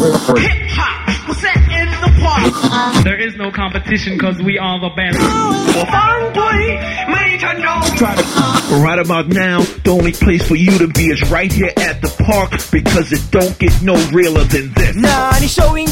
Hip hop was set in the park. There is no competition because we are the best. 我反对没成功。 Right about now, the only place for you to be is right here at the park because it don't get no realer than this. 那你收音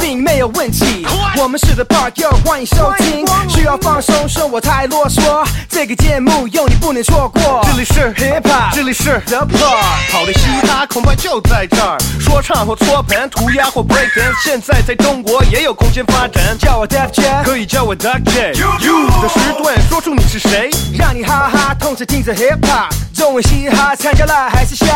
机并没有问题，我们是 The Park，又欢迎收听。需要放松，说我太啰嗦，这个节目有你不能错过。这里是 Hip Hop，这里是 The Park，好的嘻哈恐怕就在这儿。说唱或搓盘，涂鸦或 break dance，现在在中国也有空间发展。叫我 Def Jam，可以叫我 Duck J。You 的时段，说出你是谁。让你哈哈同时听着 Hip Hop，中文嘻哈参加了还是瞎？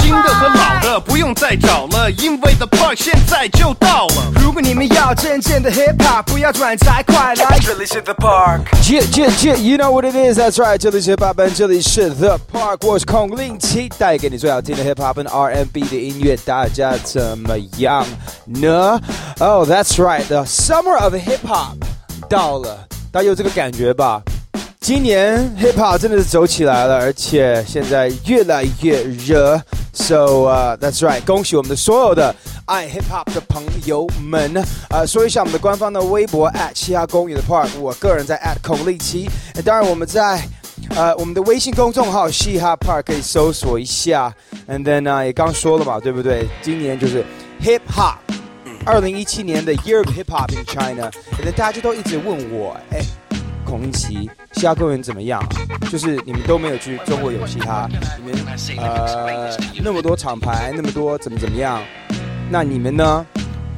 新的和老的不用再找了，因为 The Park 现在就到了。如果你们要真正的 Hip Hop，不要转载，快来这里是 The Park。耶耶耶！You know what it is? That's right，这里是 Hip Hop，这里是 The Park，我是孔令奇，带给你最好听的 Hip Hop 和 R&B 的音乐，大家怎么样呢？Oh, that's right, the summer of Hip Hop 到了，大家有这个感觉吧？ 今年 Hip Hop 真的是走起来了，而且现在越来越热。So, uh, that's right，恭喜我们的所有的爱 Hip Hop 的朋友们。呃，说一下我们的官方的微博 at 嘻哈公园的 Park，我个人在 at 孔令奇。当然我们在呃我们的微信公众号嘻哈 Park 可以搜索一下。And then 呢、也刚说了嘛，对不对？今年就是 Hip Hop。二零一七年的 Year of Hip Hop in China，可能大家都一直问我，哎，孔令奇，嘻哈公园怎么样？就是你们都没有去中国有嘻哈，你们呃那么多厂牌，那么多怎么怎么样？那你们呢？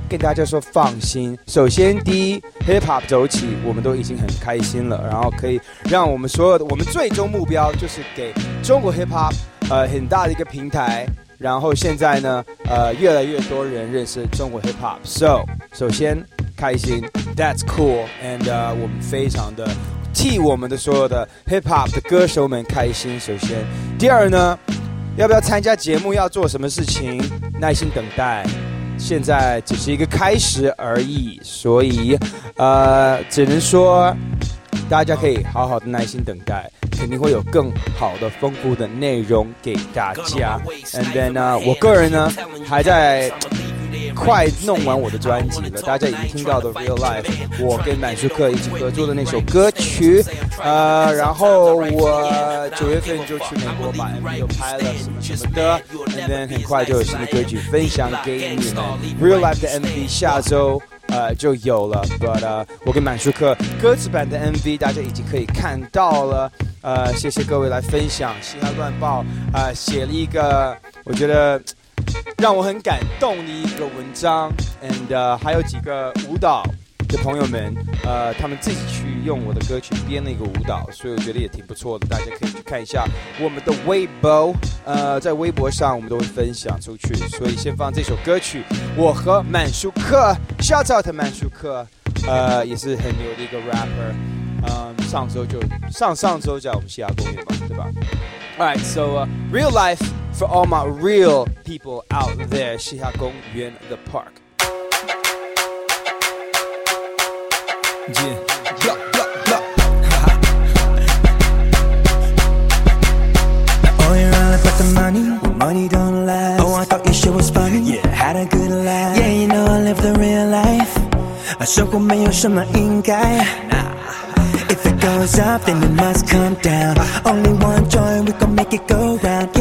跟大家说放心，首先第一，hip hop 走起，我们都已经很开心了，然后可以让我们所有的，我们最终目标就是给中国 hip hop 呃很大的一个平台，然后现在呢，呃越来越多人认识中国 hip hop。So 首先开心，That's cool，and、呃、我们非常的替我们的所有的 hip hop 的歌手们开心。首先，第二呢，要不要参加节目，要做什么事情，耐心等待。现在只是一个开始而已，所以，呃，只能说大家可以好好的耐心等待，肯定会有更好的、丰富的内容给大家。And then 呢，我个人呢还在快弄完我的专辑了，大家已经听到的《Real Life》，我跟满舒克一起合作的那首歌曲，呃，然后我九月份就去美国把 MV 又拍了什么什么的，and then 很快就有新的歌曲分享给你们，《Real Life》的 MV 下周。呃，就有了，but，我跟满舒克歌词版的 MV 大家已经可以看到了，呃，谢谢各位来分享《嘻哈乱报》呃，写了一个我觉得让我很感动的一个文章，and、还有几个舞蹈的朋友们，呃，他们自己去用我的歌曲编了一个舞蹈，所以我觉得也挺不错的，大家可以去看一下我们的微博，呃，在微博上我们都会分享出去，所以先放这首歌曲，我和满舒克，shout out 满舒克，呃，也是很牛的一个 rapper，嗯、上周就上上周在我们西雅公园嘛，对吧？Alright, so、uh, real life for all my real people out there，西雅公园 the park。 Yeah. Yup, yup, yup. Oh, you're all about the money, money don't last. Oh, I thought your shit was funny, yeah, had a good life. Yeah, you know I live the real life. 啊，生活没有什么应该。If it goes up, then it must come down. Only one joy, we gon' make it go round.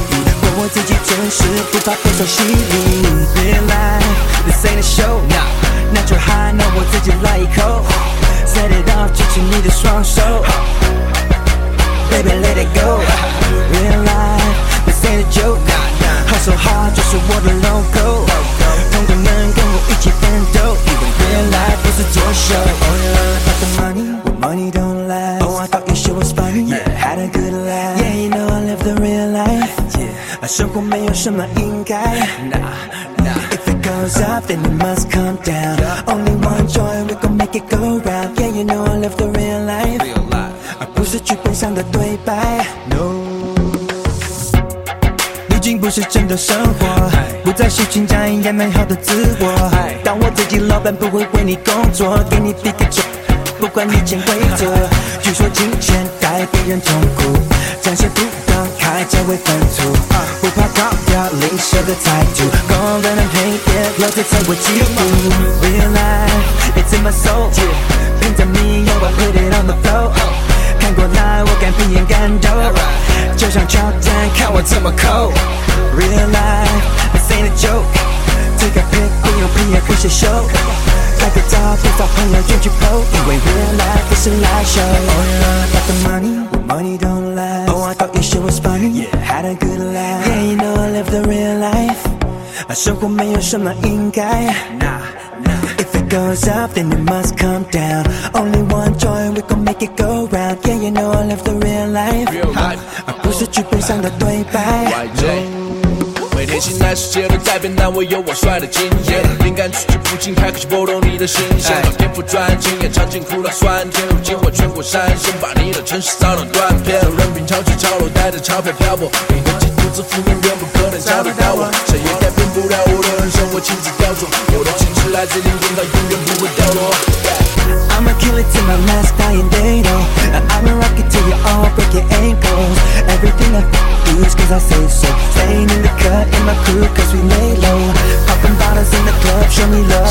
我自己真实，不怕备受洗礼。Real life，this ain't a show，natural high，那我自己来一口，set it off，举起你的双手。Baby, let it go. Real life, this ain't a joke. Hustle hard 就是我的 logo。同学们跟我一起奋斗，因为 real life 不是作秀。Oh, you learn about the money, but money don't last. Oh, I thought you shit was funny, 生活没有什么应该。Nah, nah. If it goes up, then it must come down. Only one joy, we gon' make it go round. Yeah, you know I live the real life. 而不是剧本上的对白。No，毕竟不是真的生活，不再是群战也美好的自我。当我自己老板，不会为你工作，给你比个中，不管以前规则。据说金钱带给人痛苦，展现不当开价为分土，不怕高调领袖的态度，公认的黑夜老子才会嫉妒。Real life, it's in my soul，凭着你要我 put it on the floor。看过来，我敢闭眼感动，就像乔丹，看我这么扣。Real life, this ain't a joke。Take a pic，不用 P 也可以秀。拍个照，不发朋友圈去 PO，因为 real life 不是 live show。Oh yeah, got the money, but money don't lie. Oh, I thought your shit was funny. Yeah, had a good life. Yeah, you know I live the real life. 啊，生活没有什么应该。Nah, nah. If it goes up, then it must come down. Only one joy, we gon' make it go round. Yeah, you know I live the real life. 而不是剧本上的对白。 YJ。 醒来世界都在变，但我有我帅的经验。灵感取之不尽，开口就拨动你的心弦。把颠覆专经验，尝尽苦辣酸甜。如今我穿过山先，把你的城市扫到断片。任凭潮起潮落，带着钞票漂泊。你的嫉 妒之负面，远不可能找得到我。谁也改变不了我的人生，我亲自雕琢。我的坚持来自灵魂，它永远不会掉落。 I'ma kill it till my last dying day though I'ma rock it till you all break your ankles Everything I do is cause I say so Staying in the cut in my crew cause we lay low Popping bottles in the club, show me love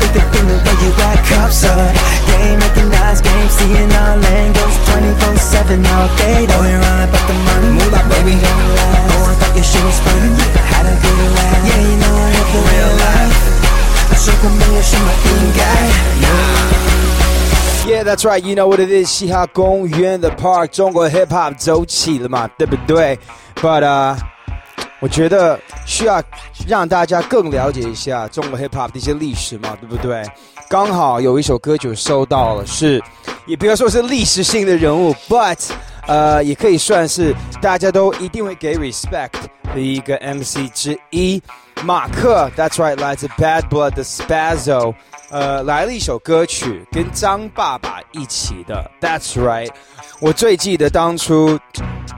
If they think the way you act, cups up Game making nice games, seeing all angles 24-7 all day though Oh, you're all about the money, move out baby, don't lie Yeahyouknowihavetherealike 那首歌没有什么应该 yeahthat's right. You know what it is. 嘻哈公园的 Park，中国 Hip Hop 走起了嘛，对不对？But 啊、我觉得需要让大家更了解一下中国 Hip Hop 的一些历史嘛，对不对？刚好有一首歌就收到了，是也不要说是历史性的人物，but 呃，也可以算是大家都一定会给 respect 的一个 MC 之一。马克，That's right，来自 Bad Blood 的 Spazzo，呃，来了一首歌曲，跟张爸爸一起的，That's right。我最记得当初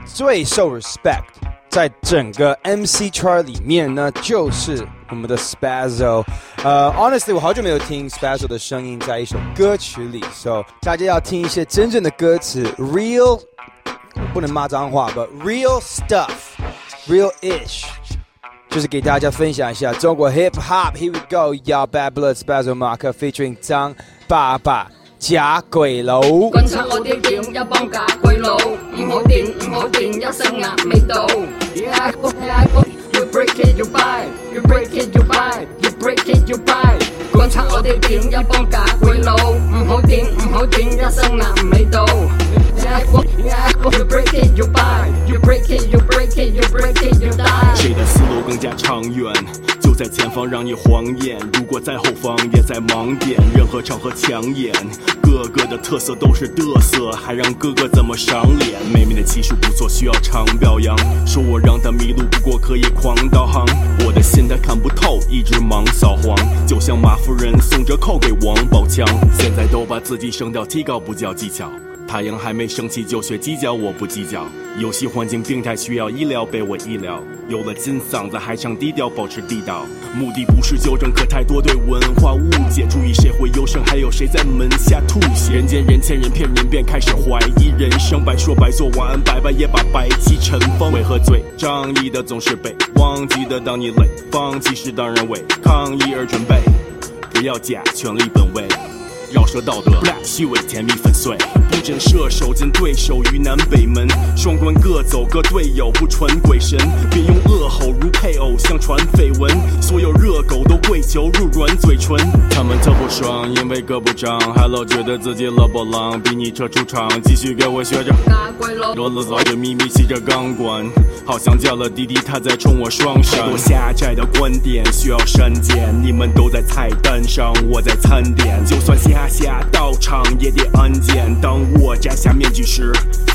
最受 respect 在整个 MC 圈里面呢，就是我们的 Spazzo。呃，honestly，我好久没有听 Spazzo 的声音在一首歌曲里，so 大家要听一些真正的歌词，real，不能骂脏话，but real stuff，real ish。就是给大家分享一下中国 hip hop。Here we go，要 Bad Blood Spazzo 马克 featuring 張爸爸假鬼佬。观察我啲點一幫假鬼佬，唔好掂唔好掂，一聲壓未到。Yeah, yeah, You break it, you buy, you break it, you buy, you break it, you buy。觀察我啲點一帮假鬼佬，唔好掂唔好掂，一聲壓未到。You break it, you buy, you break it, you break it, you break it, you die。谁的思路更加长远？就在前方让你晃眼，如果在后方也在盲点，任何场合抢眼，个个的特色都是嘚瑟，还让哥哥怎么赏脸？妹妹的技术不错，需要常表扬，说我让她迷路，不过可以狂导航。我的心她看不透，一直忙扫黄，就像马夫人送折扣给王宝强，现在都把自己声调提高，不叫技巧。太阳还没升起就学鸡叫，我不计较。游戏环境病态，需要医疗，被我医疗。有了金嗓子，还唱低调，保持地道。目的不是纠正，可太多对文化误解。注意谁会优胜，还有谁在门下吐血？人见人前人骗人，便开始怀疑人生。白说白做，晚安拜拜，也把白气尘封。为何最仗义的总是被忘记的？当你累，放弃时当然为抗议而准备。不要假，权力本位。饶舌道德，虚伪甜蜜粉碎，布阵射手见对手于南北门，双关各走各队友，不传鬼神，别用恶吼如配偶相传绯闻，所有热狗都跪求入软嘴唇，他们特不爽，因为哥不长，还老觉得自己勒波浪，逼你撤出场，继续给我学着。罗了早就秘密吸着钢管，好像叫了滴滴，他在冲我双闪。太多狭窄的观点需要删减，你们都在菜单上，我在餐点，就算下。压下道场也得安检。当我摘下面具时，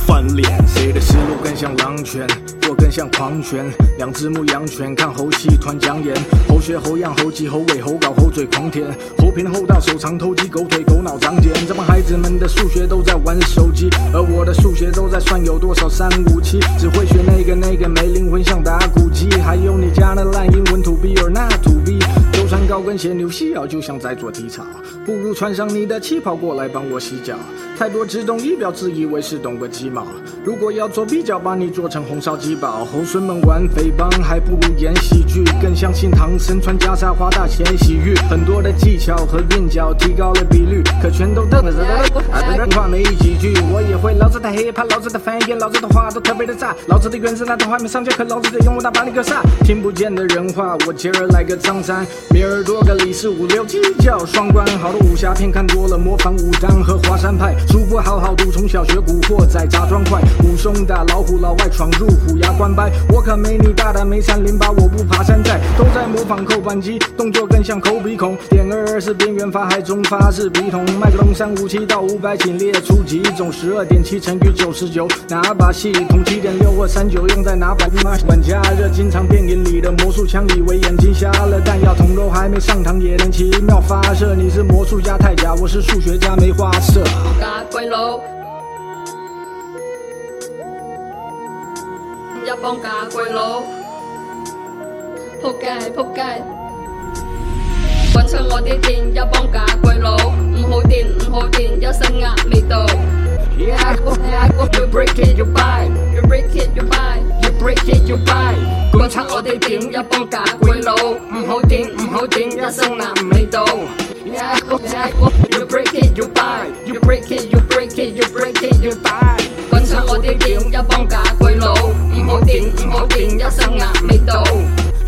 翻脸。谁的思路更像狼犬，我更像狂犬。两只牧羊犬看猴戏团讲演，猴学猴样猴急猴尾猴搞猴嘴狂舔，猴贫猴大手长偷鸡狗腿狗脑长茧。这帮孩子们的数学都在玩手机，而我的数学都在算有多少三五七，只会学那个那个没灵魂像打鼓机，还有你家那烂英文 to be or not to be。就穿高跟鞋扭细腰，就像在做体操，不如穿上你的旗袍过来帮我洗脚。太多只懂仪表，自以为是懂个鸡毛。如果要做比较，把你做成红烧鸡煲。猴孙们玩匪帮，还不如演喜剧，更相信唐僧穿袈裟花大钱洗浴。很多的技巧和韵脚提高了比率，可全都瞪着等着等话没几句。我也会老子的 hiphop，老子的翻译，老子的话都特别的炸。老子的原子弹都还没上架，可老子的用武大把你给杀。听不见的人话，我今儿来个张三，明儿多个李四五六七叫双关。好的武侠片看多了，模仿武当和华山派。书不好好读，从小学古惑仔砸砖块，武松打老虎，老外闯入虎牙关掰。我可没你大胆没三零八，我不爬山寨，都在模仿扣扳机，动作更像抠鼻孔。点二二是边缘发，还中发是笔筒。麦克龙三五七到五百，请列出几种。十二点七乘以九十九，哪把系统？七点六或三九用在哪把？玩加热，经常电影里的魔术枪，以为眼睛瞎了，弹药筒都还没上膛也能奇妙发射。你是魔术家太假，我是数学家没花色。假鬼佬，一幫假鬼佬，扑街扑街，滚出我啲店，一帮假鬼佬，唔好掂唔好掂，一身压味道。Yeah, yeah, you break it, you buy, you break it, you buy, you break it, you buy。观察我哋店，一帮假鬼佬，唔好掂唔好掂，一身压味道。Yeah, yeah, you break it, you buy, you break it, you break it, you break it, you buy。观察我哋店，一帮假鬼佬，唔好掂唔好掂，一身压味道。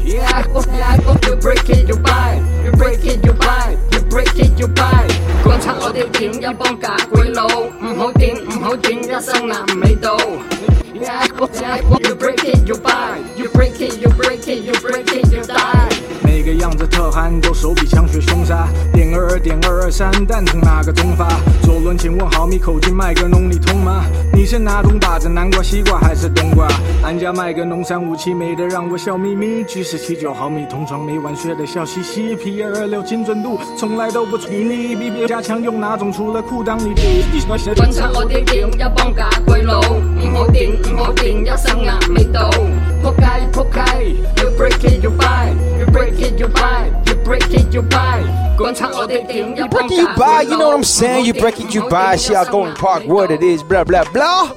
Yeah, yeah, you break it, you buy, You break it, you buy, you break it, you buy。觀察我哋点，一帮假鬼佬，唔好点唔好点，一生难味道。You break it, you buy, you break it, you break it, you break it, you die。每个样子特憨都手比枪学凶杀，点二二点二二三，蛋从哪个中发？左轮请问毫米口径麦格农你通吗？你是哪种靶子？南瓜、西瓜还是冬瓜？俺家麦格农三五七美得让我笑眯眯，举十七九毫米同床每晚睡得笑嘻嘻，P 二二六精准度从来都不吹你，比别加强用哪种？除了裤裆里滴滴说觀察我哋店，一幫假鬼佬，唔好掂唔好掂，一身壓味道。仆街仆街，you break it you buy，you break it you buy，you break it you buy。觀察我哋店，一 You break it, you buy. 鬼 You know what I'm saying? You break it, you buy. 是要 going park what it is, blah blah blah.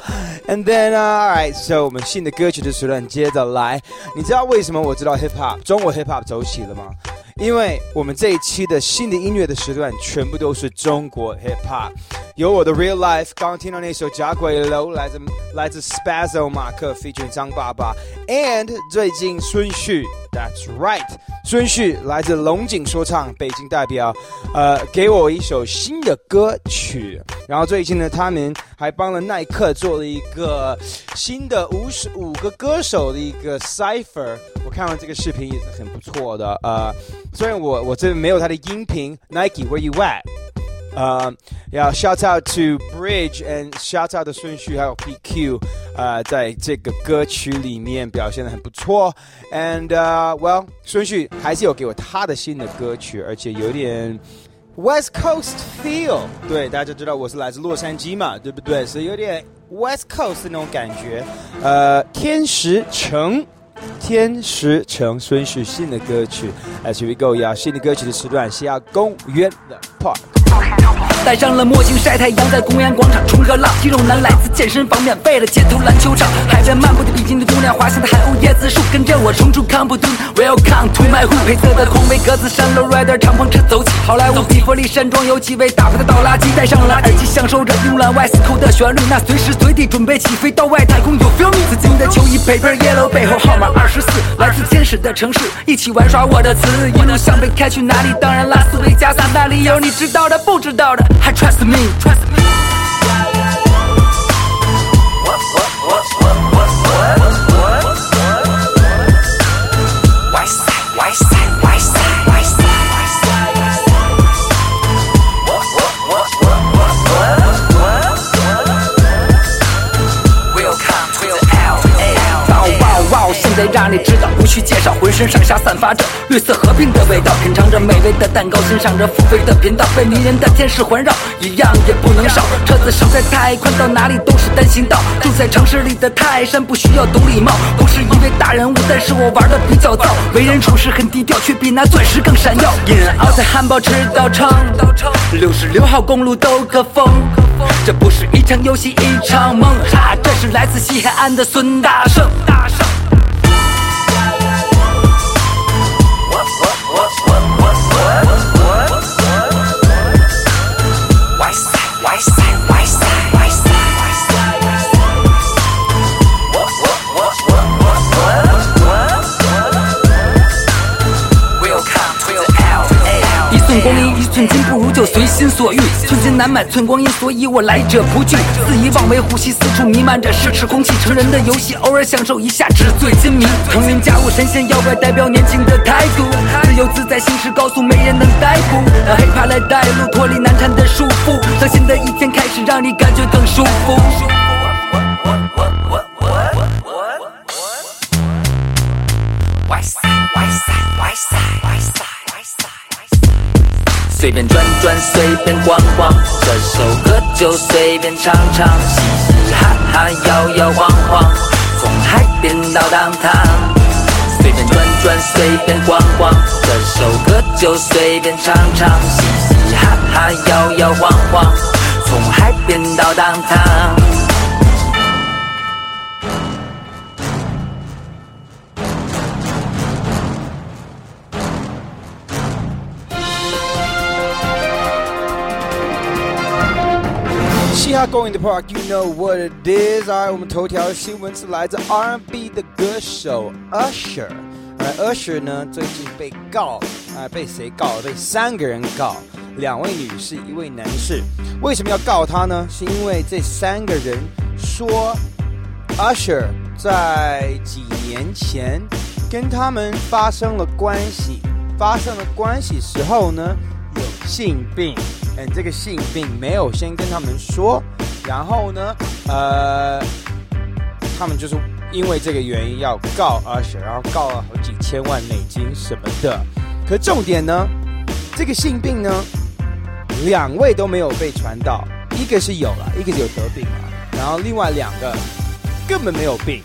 And then, uh, alright, so 我们新的歌曲的时段接着来。你知道为什么我知道 hip hop 中国 hip hop 走起了吗？因为我们这一期的新的音乐的时段全部都是中国 hip hop，有我的 real life，刚刚听到那首《假鬼楼》来自来自 Spazzo 马克 featuring 张爸爸，and 最近孙旭，That's right，孙旭来自龙井说唱北京代表，呃，给我一首新的歌曲。然后最近呢，他们还帮了耐克做了一个新的五十五个歌手的一个 cipher。我看完这个视频也是很不错的。呃，虽然我我这边没有他的音频，Nike Where you at？呃，要 shout out to Bridge and shout out 的顺序还有 PQ，呃，在这个歌曲里面表现的很不错。And、well，顺序还是有给我他的新的歌曲，而且有点 West Coast feel。对，大家知道我是来自洛杉矶嘛，对不对？所以有点 West Coast 的那种感觉。呃，天使城。天使城孙旭新的歌曲，As we go，要，新的歌曲的时段是要公园的 Park。social 戴上了墨镜晒太阳，在公园广场冲个浪。肌肉男来自健身房，免费的街头篮球场。海边漫步的比基尼姑娘，滑行的海鸥椰子树，跟着我冲出康普顿。Welcome to my home，黑色的空位格子衫，low rider 敞篷车走起。好莱坞比佛利山庄有几位大牌的倒垃圾，戴上了耳机，享受着慵懒 West Coast 的旋律，那随时随地准备起飞到外太空，有 feel me？紫金的球衣 paper yellow，背后号码二十四，来自天使的城市，一起玩耍我的词，一路向北开去哪里？当然拉斯维加斯，那里有你知道的不知道的，还 trust me，trust me。让你知道，无需介绍，浑身上下散发着绿色和平的味道，品尝着美味的蛋糕，欣赏着付费的频道，被迷人的天使环绕，一样也不能少。车子实在太宽，到哪里都是单行道。住在城市里的泰山，不需要懂礼貌，不是一位大人物，但是我玩的比较燥，为人处事很低调，却比那钻石更闪耀。In out 在汉堡吃到撑，六十六号公路兜个风，这不是一场游戏一场梦，哈，这是来自西海岸的孙大圣。大圣。一寸光阴一寸金，不如就随心所欲。寸金难买寸光阴，所以我来者不拒。肆意妄为，呼吸四处弥漫着奢侈空气。成人的游戏，偶尔享受一下纸醉金迷。腾云驾雾，神仙妖怪代表年轻的态度。自由自在，行驶高速，没人能逮捕。让 hiphop 来带路，脱离难缠的束缚。当新的一天开始，让你感觉更舒服。便转转，随便逛逛，这首歌就随便唱唱，嘻嘻哈哈，摇摇晃晃，从海边到当堂。随便转转，随便逛逛，这首歌就随便唱唱，嘻嘻哈哈，摇摇晃晃，从海边到当堂。嘻哈 Go in the Park, you know what it is. 哎我们头条新闻是来自 R&B 的歌手 Usher。而 Usher 呢，最近被告，啊、被谁告？被三个人告，两位女士，一位男士。为什么要告他呢？是因为这三个人说 Usher 在几年前跟他们发生了关系，发生了关系时候呢，有性病。嗯，这个性病没有先跟他们说，然后呢，呃，他们就是因为这个原因要告阿雪然后告了好几千万美金什么的。可重点呢，这个性病呢，两位都没有被传到，一个是有了，一个是有得病了，然后另外两个根本没有病，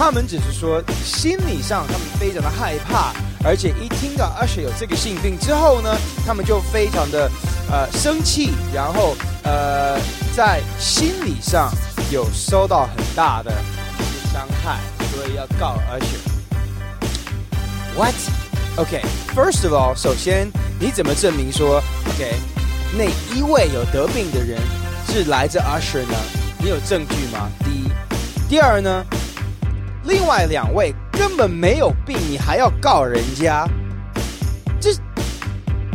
他们只是说心理上他们非常的害怕，而且一听到 Usher 有这个性病之后呢，他们就非常的。呃，生气，然后呃，在心理上有受到很大的一些伤害，所以要告 Usher。What? OK, first of all，首先你怎么证明说 OK 那一位有得病的人是来自 Usher 呢？你有证据吗？第一，第二呢？另外两位根本没有病，你还要告人家？这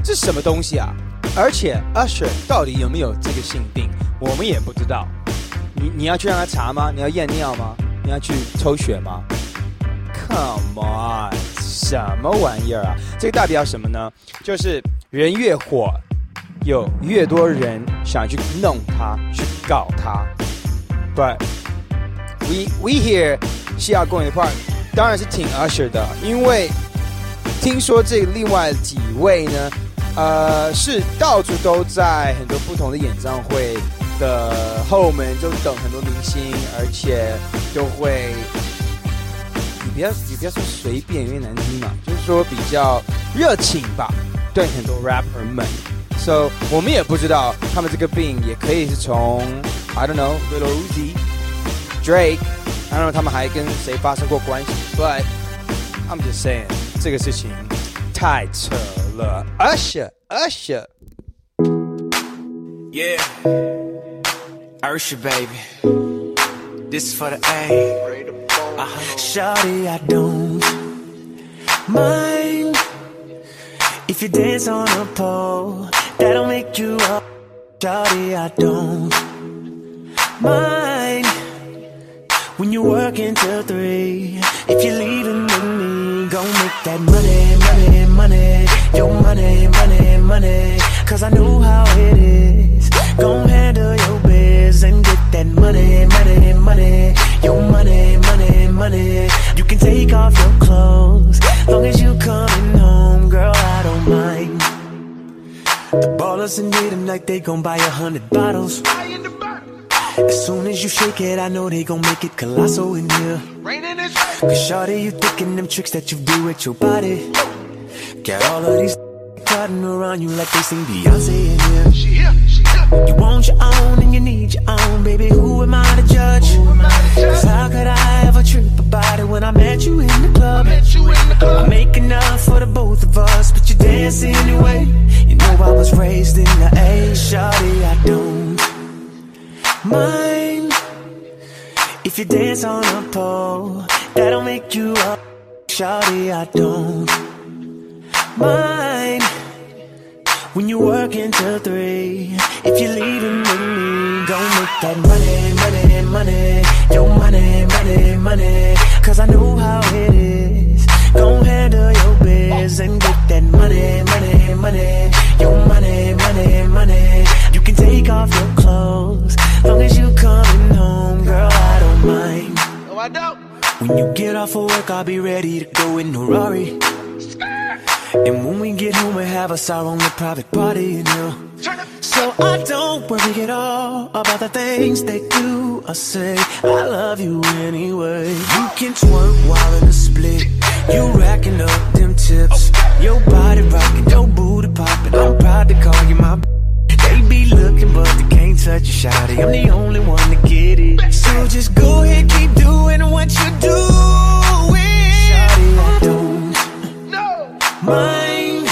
这什么东西啊？而且 Usher 到底有没有这个性病，我们也不知道。你你要去让他查吗？你要验尿吗？你要去抽血吗？Come on，什么玩意儿啊？这个代表什么呢？就是人越火，有越多人想去弄他，去搞他。But we we here 西亚公园 park 当然是挺 Usher 的，因为听说这另外几位呢。呃，是到处都在很多不同的演唱会的后门就等很多明星，而且都会，你不要你不要说随便，因为难听嘛，就是说比较热情吧，对很多 rapper 们。So 我们也不知道他们这个病也可以是从 I don't know Little Uzi Drake，I don't know 他们还跟谁发生过关系，But I'm just saying 这个事情太扯。了，Usher Usher。Yeah, Usher baby, this is for the A. Uh-huh. Shawty, I don't mind if you dance on a pole. That'll make you up. Shawty, I don't mind When you work until three, if you're leaving with me, go make that money, money, money, your money, money, money. Cause I know how it is. Go handle your biz and get that money, money, money, your money, money, money. You can take off your clothes, long as you coming home, girl, I don't mind. The ballers in here tonight, they gon' buy a hundred bottles. As soon as you shake it, I know they gon' make it colossal in here. Cause shawty, you thinking them tricks that you do with your body. Got all of these cutting around you like they sing Beyonce in here. She here, she here. You want your own and you need your own, baby. Who am I to judge? Cause how could I ever trip about it when I met you in the club? I make enough for the both of us, but you dance anyway. You know I was raised in the A, shawty, I don't mind if you dance on a pole. That'll make you up, shawty, I don't mind when you work until three. If you're leaving with me, go make that money, money, money. Your money, money, money. Cause I know how it is. Go handle your biz and get that money, money, money. Your money, money, money. You can take off your clothes. Long as you coming home, girl, I don't mind. No, I don't. When you get off of work, I'll be ready to go in a Rari. And when we get home, we have us our own little private party, you know. So I don't worry at all about the things they do I say. I love you anyway. You can twerk while in the split. You racking up them tips. Your body rocking, your booty popping. I'm proud to call you my. Looking, but they can't touch you, shawty. I'm the only one to get it. So just go ahead, keep doing what you doing. Shawty, I don't mind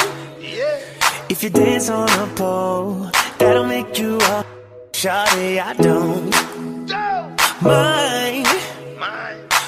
if you dance on a pole. That'll make you up, shawty. I don't mind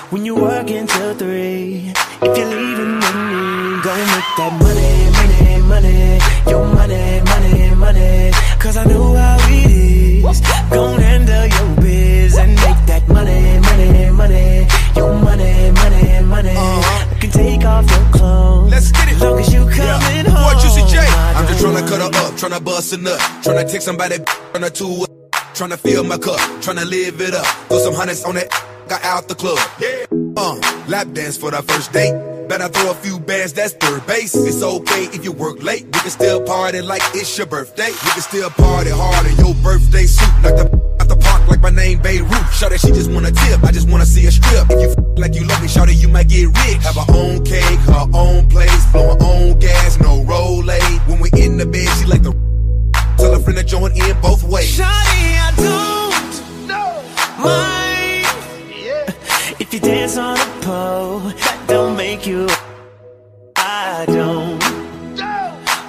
when you work until three. If you're leaving with me, go make that money, money, money. Your money, money, money. Cause I know how it is. Go handle your biz and make that money, money, money. Your money, money, money. Uh-huh. I can take off your clothes. Let's get it. Long as you coming home. Boy, Juicy J. I'm just tryna cut her up, tryna bust a nut, tryna take somebody her two, tryna fill my cup, tryna live it up. Throw some hundreds on that, got out the club. Yeah. Uh, lap dance for the first date. Better throw a few bands, that's third base. It's okay if you work late. We can still party like it's your birthday. We can still party hard in your birthday suit. Knock the out the park like my name Beirut. Shout that she just wanna tip. I just wanna see a strip. If you f- like you love me, shout that you might get rich. Have her own cake, her own place, blow her own gas, no roll late When we in the bed, she like the tell her friend to join in both ways. Shawty, I don't mind if you dance on a pole. That don't make you. I don't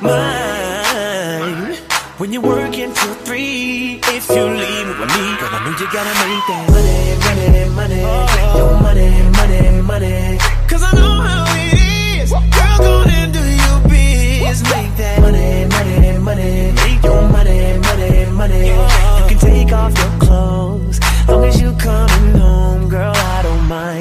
mind when you work until three. If you leave with me, girl, I know you gotta make that money, money, money, your money, money, money. Cause I know how it is. Girl, go and do your biz. Make that money, money, money, make your money, money, money. You can take off your clothes,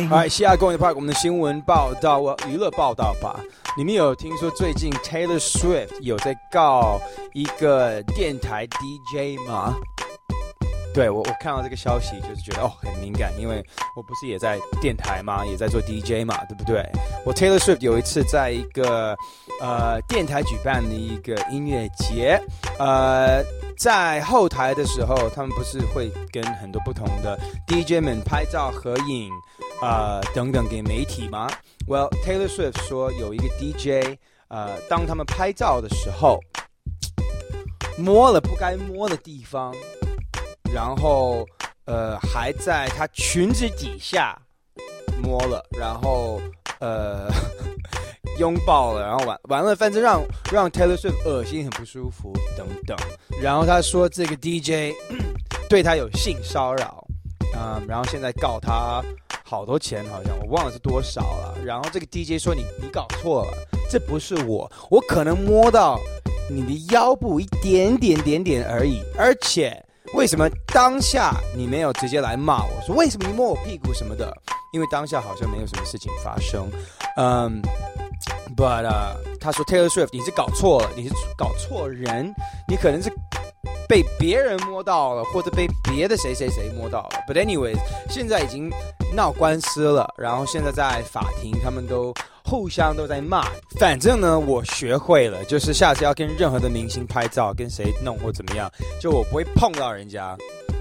don't mind. 哎，西亚公园 Park，我们的新闻报道，呃，娱乐报道吧。你们有听说最近 Taylor Swift 有在告一个电台 DJ 吗？对我，我看到这个消息就是觉得哦很敏感，因为我不是也在电台嘛，也在做 DJ 嘛，对不对？我 Taylor Swift 有一次在一个呃电台举办的一个音乐节，呃，在后台的时候，他们不是会跟很多不同的 DJ 们拍照合影，呃等等给媒体吗？Well Taylor Swift 说有一个 DJ，呃，当他们拍照的时候，摸了不该摸的地方。然后呃还在她裙子底下摸了，然后呃 拥抱了，然后完完了，反正让让 Taylor Swift 恶心，很不舒服等等。然后他说这个 DJ 对他有性骚扰，嗯，然后现在告他好多钱，好像我忘了是多少了。然后这个 DJ 说你你搞错了，这不是我，我可能摸到你的腰部一点点点点而已，而且。为什么当下你没有直接来骂我说为什么你摸我屁股什么的？因为当下好像没有什么事情发生。嗯、um,，but、uh, 他说 Taylor Swift 你是搞错了，你是搞错人，你可能是被别人摸到了，或者被别的谁谁谁摸到了。But anyways，现在已经闹官司了，然后现在在法庭，他们都互相都在骂。反正呢，我学会了，就是下次要跟任何的明星拍照，跟谁弄或怎么样，就我不会碰到人家，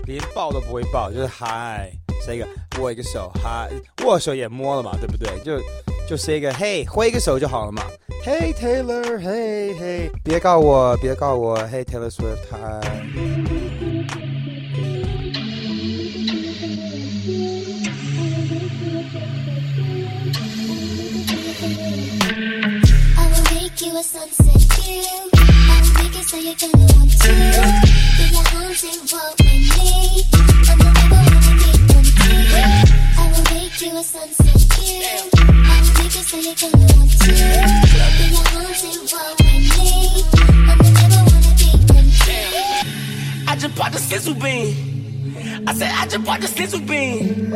连抱都不会抱，就是嗨，这个握一个手，嗨，握手也摸了嘛，对不对？就就是一个嘿，挥一个手就好了嘛。Hey Taylor，嘿嘿，别告我，别告我，Hey Taylor Swift，a sunset view. I will make it so you're gonna want to. Get your arms involved with me. I'm the never wanna be one. I will make you a sunset view. I will make it so you're gonna want to. Get your arms involved with me. I'm the never wanna be one. I just bought the sizzle bean. I said I just bought the sizzle bean.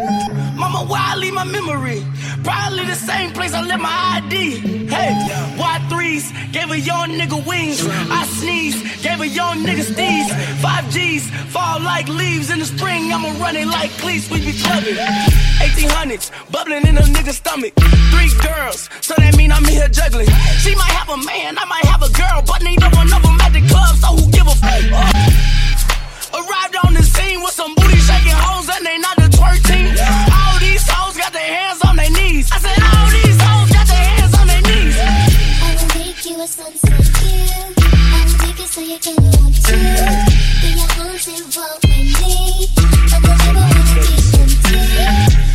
Mama, where I leave my memory? Probably the same place I left my ID. Hey, Y3s gave a young nigga wings. I sneeze, gave a young nigga steez. Five G's fall like leaves in the spring. I'ma run it like cleats, we be clubbing. 1800s bubbling in a nigga's stomach. Three girls, so that mean I'm here juggling. She might have a man, I might have a girl, but neither one of them at the club, so who give a fuck? Uh, arrived on the scene with some shaking hoes and they not the twerk team. All these hoes got their hands on their knees. I said all these hoes got their hands on their knees. I will make you a sunset view. I will make it so you're gonna want to. Get your arms involved with me. I'm the never wanna be one.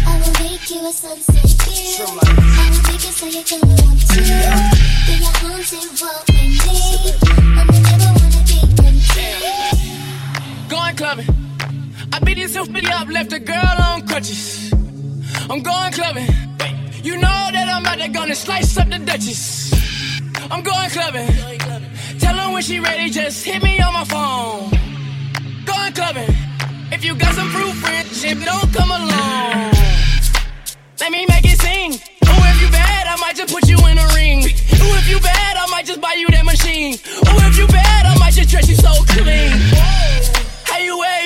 I will make you a sunset view. I will make it so you're gonna want to. Get your arms involved with me. I'm the never wanna be one. Going clubbing. I beat this filthy up, left a girl on crutches. I'm going clubbing. You know that I'm out there gonna slice up the Duchess. I'm going clubbing. Tell her when she ready, just hit me on my phone. Going clubbing. If you got some fruit friendship, don't come along. Let me make it sing. Oh, if you bad, I might just put you in a ring. Oh, if you bad, I might just buy you that machine. Oh, if you bad, I might just dress you so clean. How you hair?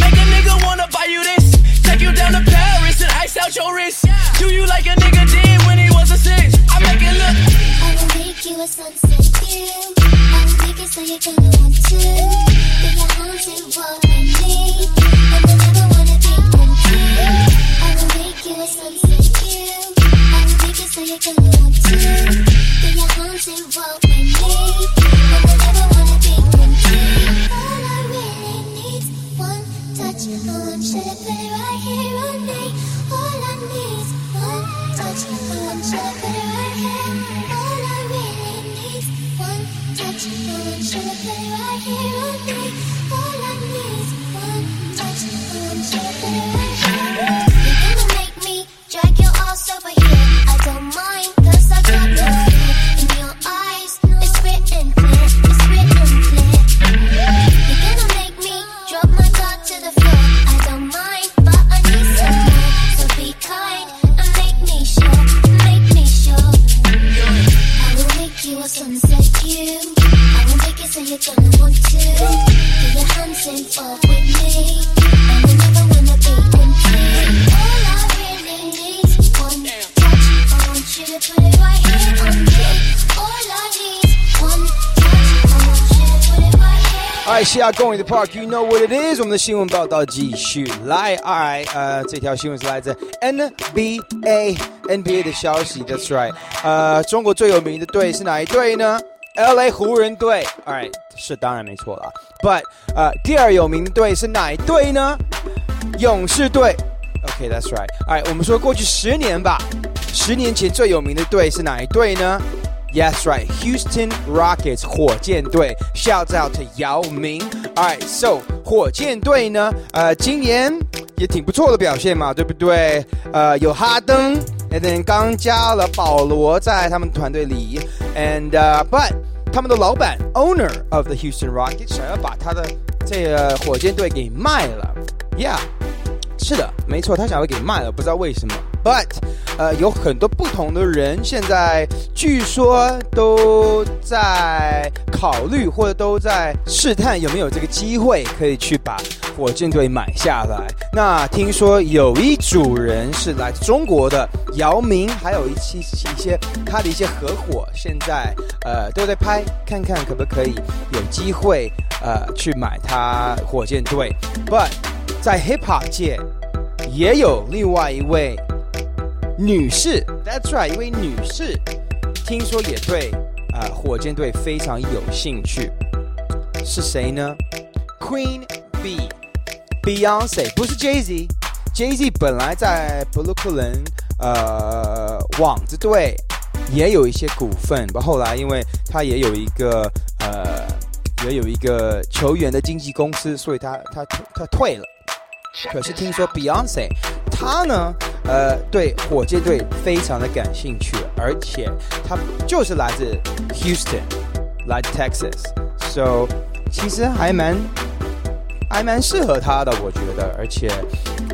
Make a nigga wanna buy you this. Take you down to Paris and ice out your wrist. Do you like a nigga did when he was a six? I make it look. Will make you a sunset view. I will make it so you're gonna want to. Get your arms involved with me. I'm the never wanna be too. I will make you a sunset view. I will make it so you're gonna want to. Get your arms involved with me. I'm the never wanna touch. I want you to it right here on me. Park，You know what it is。我们的新闻报道继续来。Alright，呃，这条新闻是来自 NBA NBA 的消息。That's right。呃，中国最有名的队是哪一队呢？LA 湖人队。All right, 是当然没错了。But 呃，第二有名的队是哪一队呢？勇士队。OK，That's right。All right, 我们说过去十年吧，十年前最有名的队是哪一队呢 ？Yes, right. Houston Rockets 火箭队，shout out to 姚明。Alright, so 火箭队呢，呃，今年也挺不错的表现嘛，对不对？呃，有哈登，and then 刚加了保罗在他们团队里，and、uh, but 他们的老板 owner of the Houston Rockets 想要把他的这个火箭队给卖了，Yeah。是的，没错，他想要给卖了，不知道为什么。 But，呃，有很多不同的人现在据说都在考虑或者都在试探有没有这个机会可以去把火箭队买下来。那听说有一组人是来自中国的姚明，还有一些一些他的一些合伙，现在呃都在拍，看看可不可以有机会呃去买他火箭队。But 在 hip hop 界也有另外一位。女士，That's right，一位女士，听说也对啊、火箭队非常有兴趣，是谁呢？Queen B，Beyonce，不是 Jay Z，Jay Z 本来在布鲁克林呃网子队也有一些股份，不后来因为他也有一个呃也有一个球员的经纪公司，所以他他他退了。可是听说 Beyonce，她呢，呃，对火箭队非常的感兴趣，而且她就是来自 Houston，来自 Texas，so 其实还蛮还蛮适合她的，我觉得。而且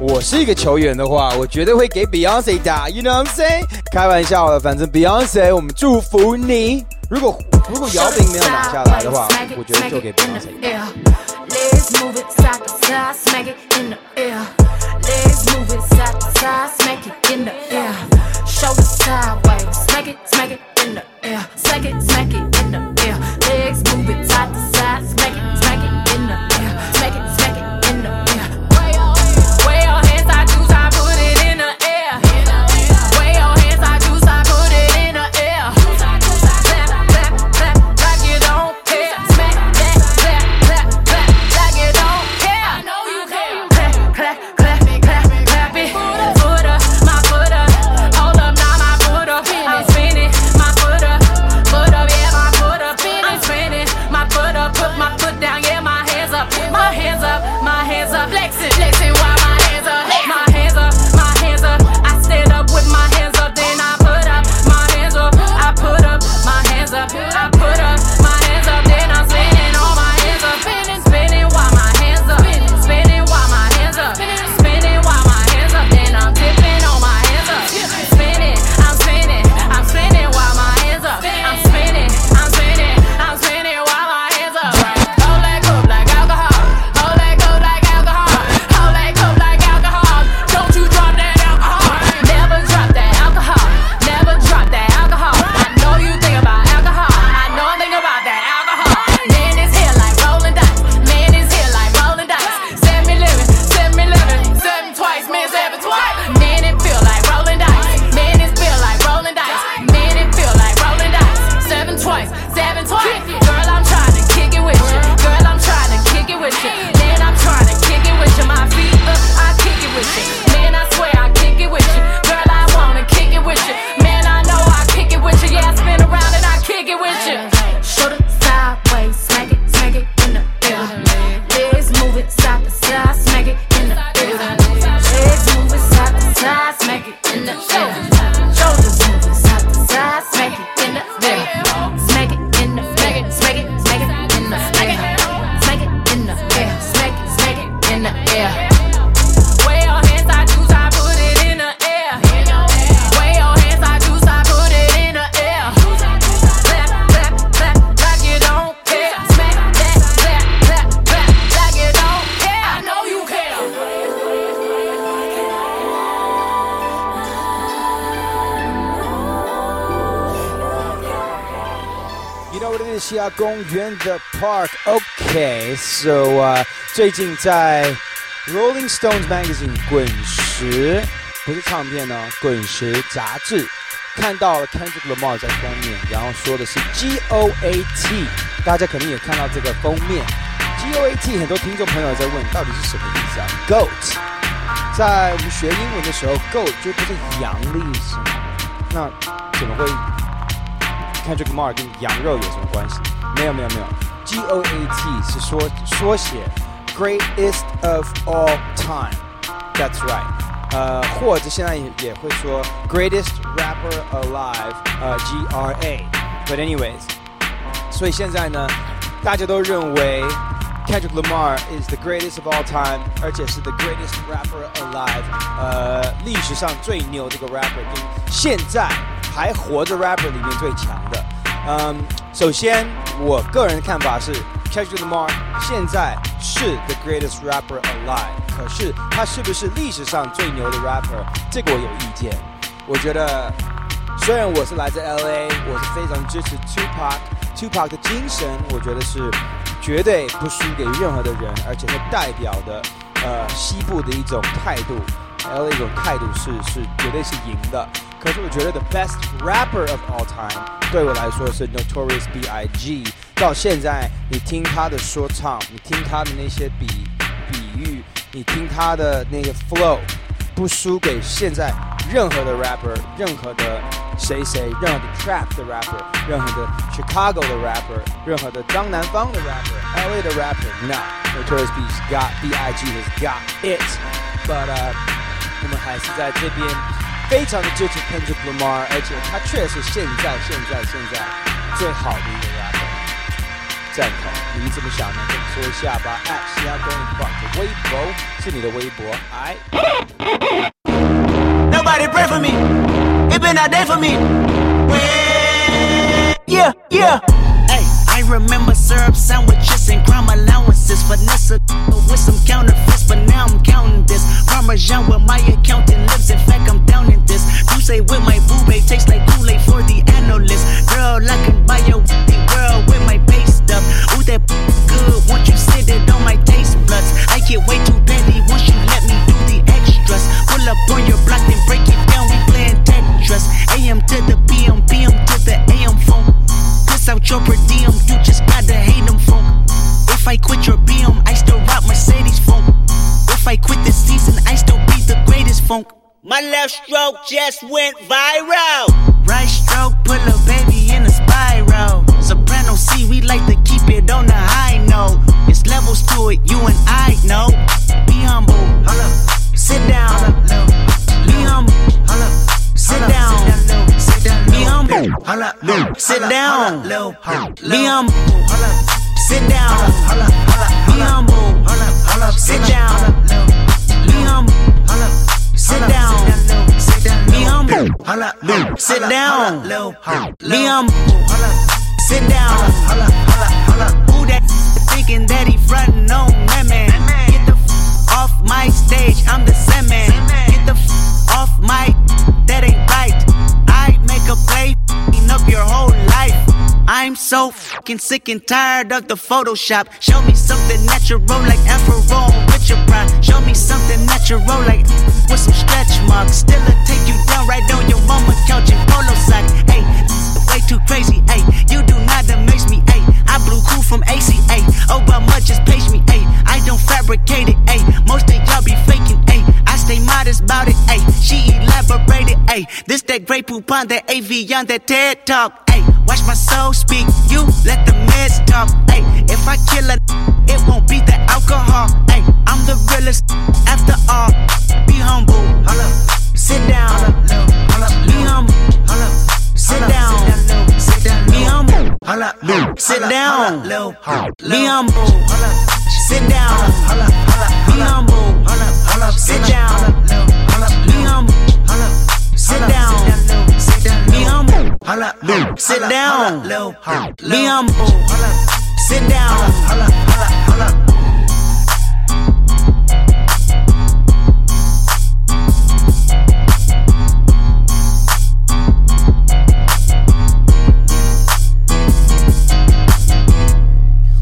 我是一个球员的话，我绝对会给 Beyonce 打，You know what I'm saying？开玩笑的，反正 Beyonce，我们祝福你。如果如果姚明没有拿下来的话，我觉得就给 Beyonce。最近在 Rolling Stones Magazine 滚石不是唱片呢，滚石杂志看到了 Kendrick Lamar 在封面，然后说的是 G O A T，大家肯定也看到这个封面。G O A T 很多听众朋友在问到底是什么意思啊？Goat，在我们学英文的时候，Goat 就不是羊的意思吗？那怎么会 Kendrick Lamar 跟羊肉有什么关系？没有没有没有，G O A T 是缩缩写 Greatest of All Time，That's right。呃，或者现在也也会说 Greatest Rapper Alive，呃，G R A。But anyways，所以现在呢，大家都认为 Kendrick Lamar is the greatest of all time，而且是 the greatest rapper alive，呃，历史上最牛的一个 rapper，跟现在还活着 rapper 里面最强的。嗯，首先我个人的看法是，Kendrick Lamar 现在 是 the greatest rapper alive，可是他是不是历史上最牛的 rapper，这个我有意见。我觉得，虽然我是来自 LA，我是非常支持 Tupac，Tupac 的精神，我觉得是绝对不输给任何的人，而且它代表的呃西部的一种态度，LA 一种态度是是绝对是赢的。可是我觉得 the best rapper of all time 对我来说是 Notorious B.I.G。到现在，你听他的说唱，你听他的那些比比喻，你听他的那个 flow，不输给现在任何的 rapper，任何的谁谁，任何的 trap 的 rapper，任何的 Chicago 的 rapper，任何的张南方的 rapper，LA 的 rapper，no。Notorious B.I.G. got B.I.G. has got it。But，我们还是在这边非常的支持 Kendrick Lamar，而且他确实现在现在现在最好的一个 rapper。赞同，你怎么想呢？跟我说一下吧。at 西亚公民 f 的微博是你的微博，哎。 Nobody pray for me. It been a day for me. Yeah, yeah. Hey, I remember syrup sandwiches and crime allowances. Vanessa with some counterfeits, but now I'm counting this. Parmesan with my accountant lips. In fact, I'm down in this. You say with my boo babe tastes like Kool-Aid for the analyst. Girl, I can buy your girl with my base stuff. Ooh, that good. Once you sit it on my taste buds, I get way too petty once you let me do the extras. Pull up on your block, then break it down. We playing Tetris. AM to the PM, PM to the AM phone. Piss out your per diem, you just gotta hate them. If I quit your BM, I still rock Mercedes phone. If I quit this season, I still be the greatest funk. My left stroke just went viral. Right stroke, put a baby in a spiral. Soprano C, we like to keep it on the high note. It's levels to it, you and I know. Be humble, sit down. Be humble, sit down. Be humble, sit down. Be humble, sit down. Be humble, sit down. Be humble, sit down. Be humble, sit down. Be humble, sit down. Who that thinking that he frontin' on women? Get the f off my stage, I'm the semen. Get so fucking sick and tired of the Photoshop. Show me something natural like Afro with your pride. Show me something natural like with some stretch marks. Still a take you down right on your mama couch in polo sock. Hey, way too crazy. Hey, you do not amaze me. Hey, I blew cool from ACA. Obama just page me. Hey, I don't fabricate it. Hey, most of y'all be faking. Hey, I stay modest about it. Hey, she elaborated. Hey, this that great poop on that AV on that TED talk. Hey, watch my soul speak. You let the meds talk. Hey, if I kill a, it won't be the alcohol. Hey, I'm the realest after all. Be humble. Sit down. Be humble. Sit down. Sit down, be humble. Sit down. Be humble. Sit down. Be humble. Sit down. Be humble. Sit down Be humble. Sit down. Be humble. Sit down. Alive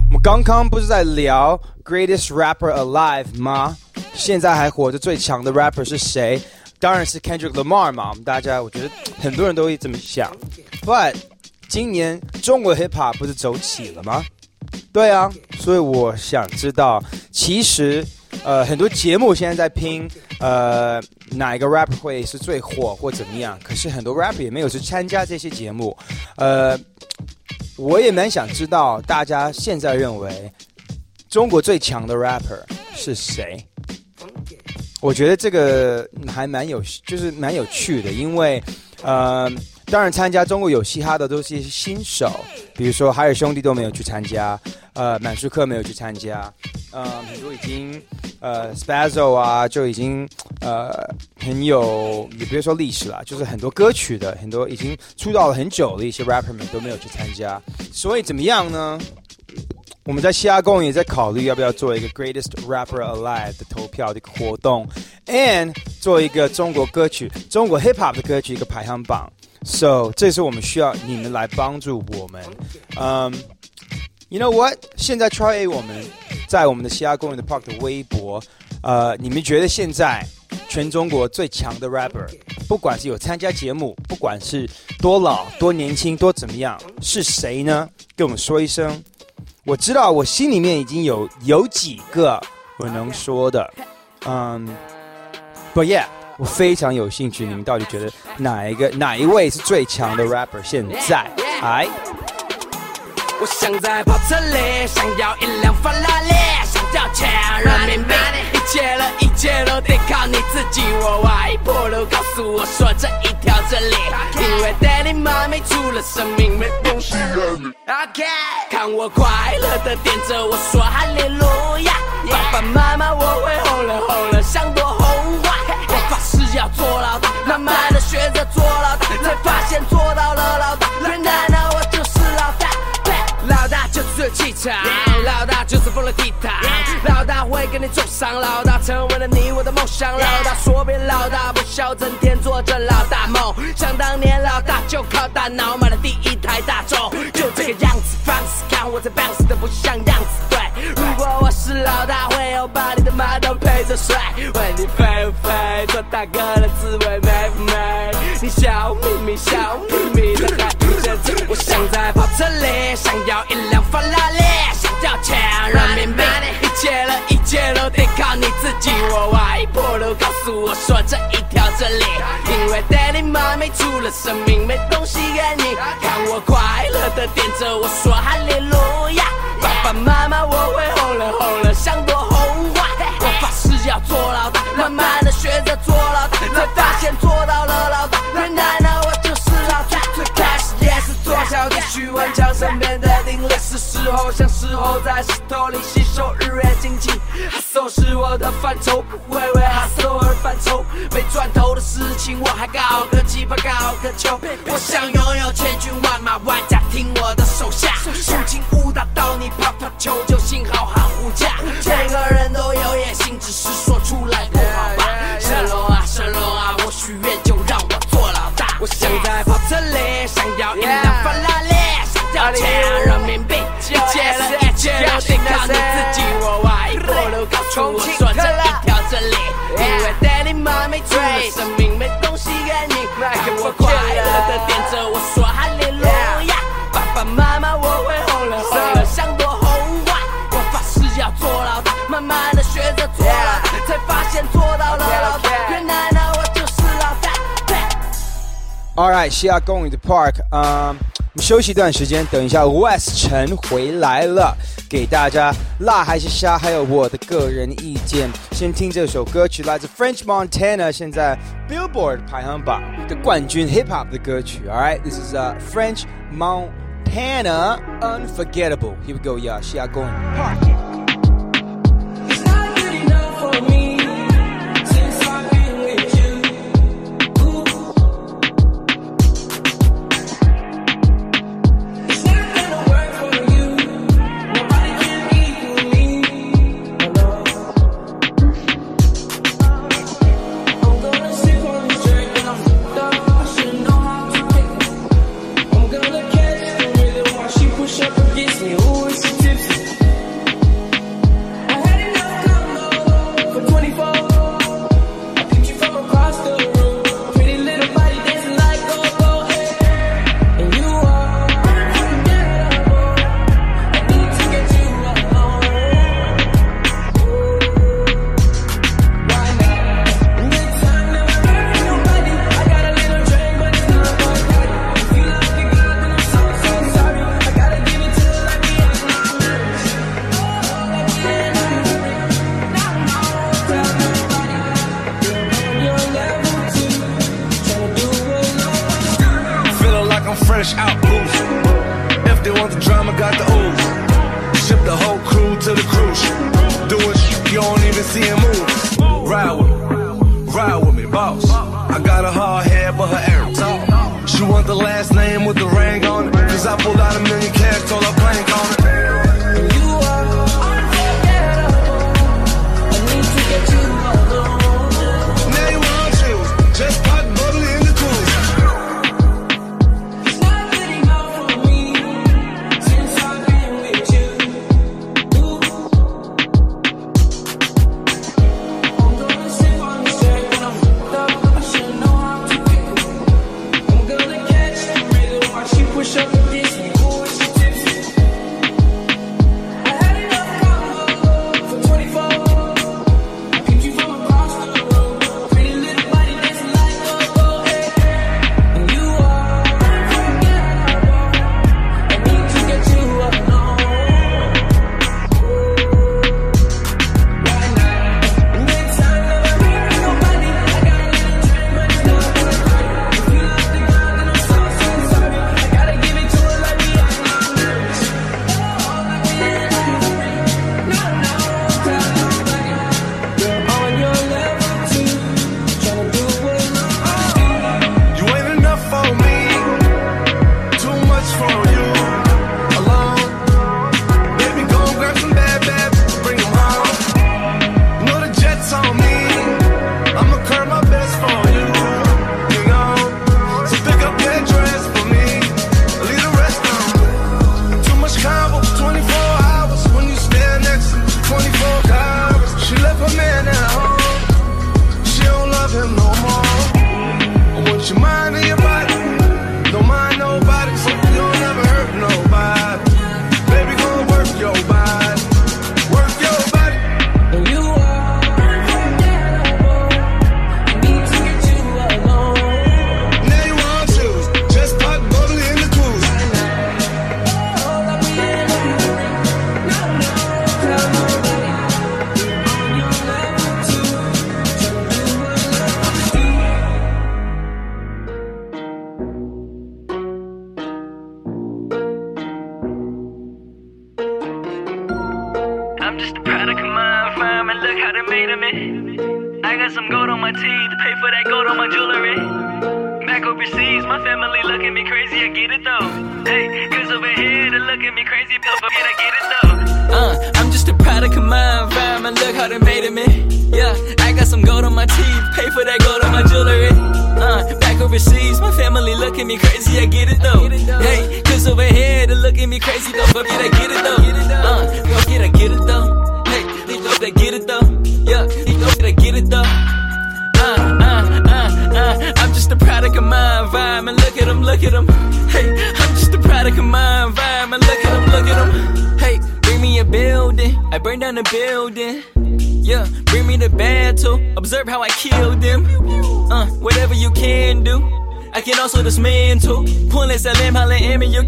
我们刚刚不是在聊 greatest rapper alive 吗？现在还活着最强的 rapper 是谁？ 当然是 Kendrick Lamar 嘛。我们大家我觉得很多人都会这么想。But 今年中国 hip hop 不是走起了吗？对啊，所以我想知道，其实呃很多节目现在在拼呃哪一个 rapper 会是最火或怎么样，可是很多 rapper 也没有去参加这些节目，呃。我也蛮想知道大家现在认为中国最强的 rapper 是谁？我觉得这个还蛮有，就是蛮有趣的，因为呃，当然参加中国有嘻哈的都是一些新手，比如说海尔兄弟都没有去参加，呃，满舒克没有去参加，呃，很多已经呃 Spazzo 啊就已经呃很有，也不说历史了，就是很多歌曲的很多已经出道了很久的一些 rapper 们都没有去参加，所以怎么样呢？我们在西雅公也在考虑要不要做一个 Greatest Rapper Alive 的投票的一个活动，and 做一个中国歌曲、中国 Hip Hop 的歌曲一个排行榜。So 这是我们需要你们来帮助我们。嗯、y o u know what？现在 Try A 我们在我们的西雅公园的 Park 的微博，呃，你们觉得现在全中国最强的 rapper，不管是有参加节目，不管是多老、多年轻、多怎么样，是谁呢？跟我们说一声。我知道我心里面已经有有几个我能说的，嗯，But yeah，我非常有兴趣，你们到底觉得哪一个哪一位是最强的 rapper？现在，哎，我想在跑车里，想要一辆法拉利，想要钱人民币，一切了一切都得靠你自己。我外婆都告诉我说这一条真理，因为 Daddy 妈咪除了生命没东西让你。OK，看我快乐的点着我说哈利路亚，爸爸妈妈我会红了红了像朵红花，我发誓要做老大，慢慢的学着做老大，才发现做到了老大，原来呢我。老大就是有气场，老大就是疯了地毯，老大会给你走上，老大成为了你我的梦想，老大说别老大不笑，整天做着老大梦。想当年老大就靠大脑买了第一台大众，就这个样子放肆，看我在 bounce 的不像样子。对，如果我是老大，会有把你的马桶陪着睡，问你肥不肥，做大哥的滋味美不美？你笑眯眯笑眯眯的还不认真，我想在车里，想要一辆法拉利，想要钱人民币，一切了一切都得靠你自己。我外婆都告诉我说这一条真理，因为 Daddy 妈咪除了生命没东西给你。看我快乐的点着我说哈利路亚，爸爸妈妈我会红了红了像朵红花。我发誓要做老大，慢慢的学着做老大，才发现做到了身边的定力，是时候像时候在石头里吸收日月精气。hustle 是我的范畴，不会为 hustle 而犯愁。没赚头的事情我还搞个鸡巴搞个球。我想拥有千军万马，万家听我的手下。竖琴舞打到你跑跑球，就信号喊呼价。每个人都有野心，只是说出来不好吧。神龙啊神龙啊，我许愿就让我做老大。我想在跑车里，想要一辆 All right，西雅公园的 Park，嗯、我们休息一段时间，等一下 West 陈回来了，给大家辣还是虾，还有我的个人意见。先听这首歌曲，来自 French Montana，现在 Billboard 排行榜的冠军 Hip Hop 的歌曲。All right，this is uh, French Montana Unforgettable。Here we go，yeah，西雅公园 Park。 Push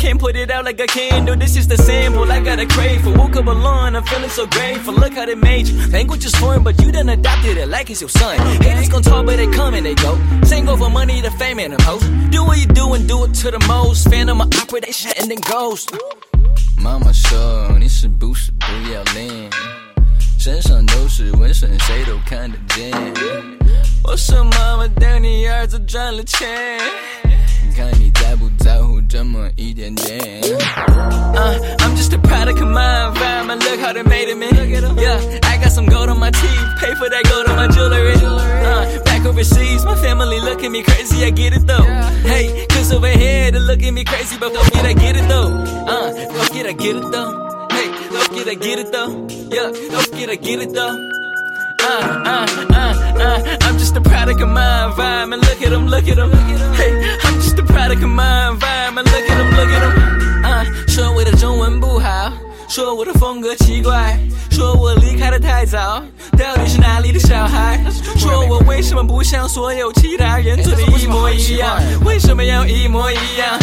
can't put it out like a candle. This is the sample I got a crave for. Woke up alone, I'm feeling so grateful. Look how they made you. Language is foreign, but you done adopted it like it's your son. Haters gon' talk, but they come and they go. Same go for money, the fame, and them hoes. Do what you do and do it to the most. Fan of my opera, that shit and then ghost. 妈妈说你是不是不要脸？身上都是纹身，谁都看得见。我说妈妈带你儿子赚了钱。 me crazy, but don't get I get it though. Uh, don't get I get it though. Hey, don't get I get it though. Yeah, don't get I get it though. Uh, uh, uh, uh, I'm just a product of my environment. Look at them, look at them. Hey, I'm just a product of my environment. Look at them, look at them. 啊，说我的中文不好，说我的风格奇怪，说我离开的太早，到底是哪里的小孩？说我为什么不像所有其他人做的一模一样？为什么要一模一样？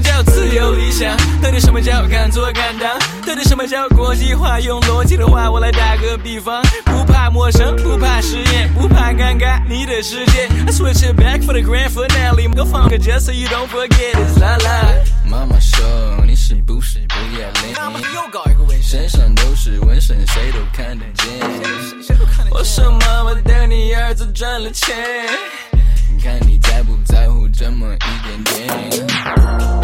么叫自由理想？到底什么叫敢做敢当？到底什么叫国际化？用逻辑的话，我来打个比方，不怕陌生，不怕实验，不怕尴尬，你的世界。I switch it back for the grand finale，go 放个 just so you don't forget it's la la。妈妈说你是不是不要脸？妈妈又搞一个纹身，身上都是纹身，谁都看得见。我什么？我等你儿子赚了钱。看你在不在乎这么一点点。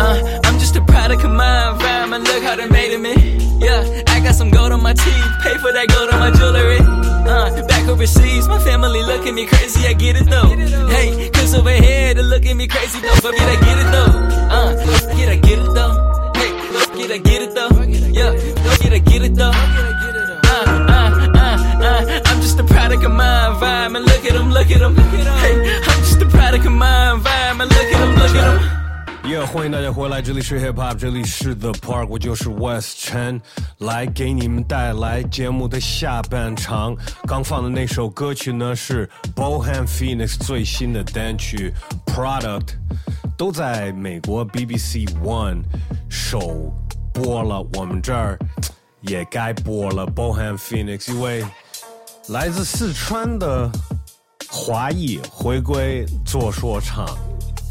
Uh, I'm just a product of my environment. Look how they made me. Yeah, I got some gold on my teeth. Pay for that gold on my jewelry. Uh, back overseas, my family look at me crazy. I get it though. Hey, cause over here they look at me crazy though. But me, I get it though. Uh, get I get it though. Hey, get I get it though. Yeah, get I get it though. Uh, uh, uh, uh, I'm just a product of my environment. Look at them, look at them. Hey, I'm just a product of my environment. Look at them, look at them. 耶欢迎大家回来，这里是 Hip Hop，这里是 The Park，我就是 West Chen，来给你们带来节目的下半场。刚放的那首歌曲呢是 Bohan Phoenix 最新的单曲 Product，都在美国 BBC One 首播了，我们这儿也该播了 Bohan Phoenix，因为来自四川的华裔回归做说唱。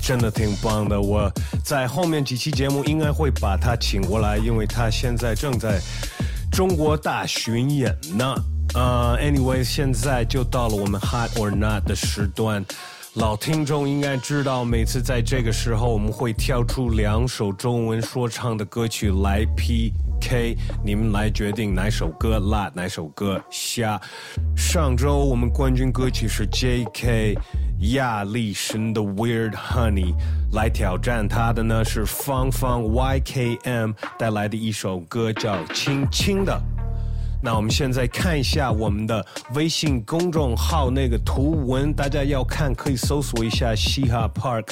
真的挺棒的。我在后面几期节目应该会把他请过来，因为他现在正在中国大巡演呢。呃、a n y w a y 现在就到了我们 Hot or Not 的时段。老听众应该知道，每次在这个时候，我们会挑出两首中文说唱的歌曲来 PK，你们来决定哪首歌辣，哪首歌虾。上周我们冠军歌曲是 J.K. 亚历神的 Weird Honey，来挑战他的呢是芳芳 YKM 带来的一首歌叫《轻轻的》。那我们现在看一下我们的微信公众号那个图文，大家要看可以搜索一下嘻哈 Park。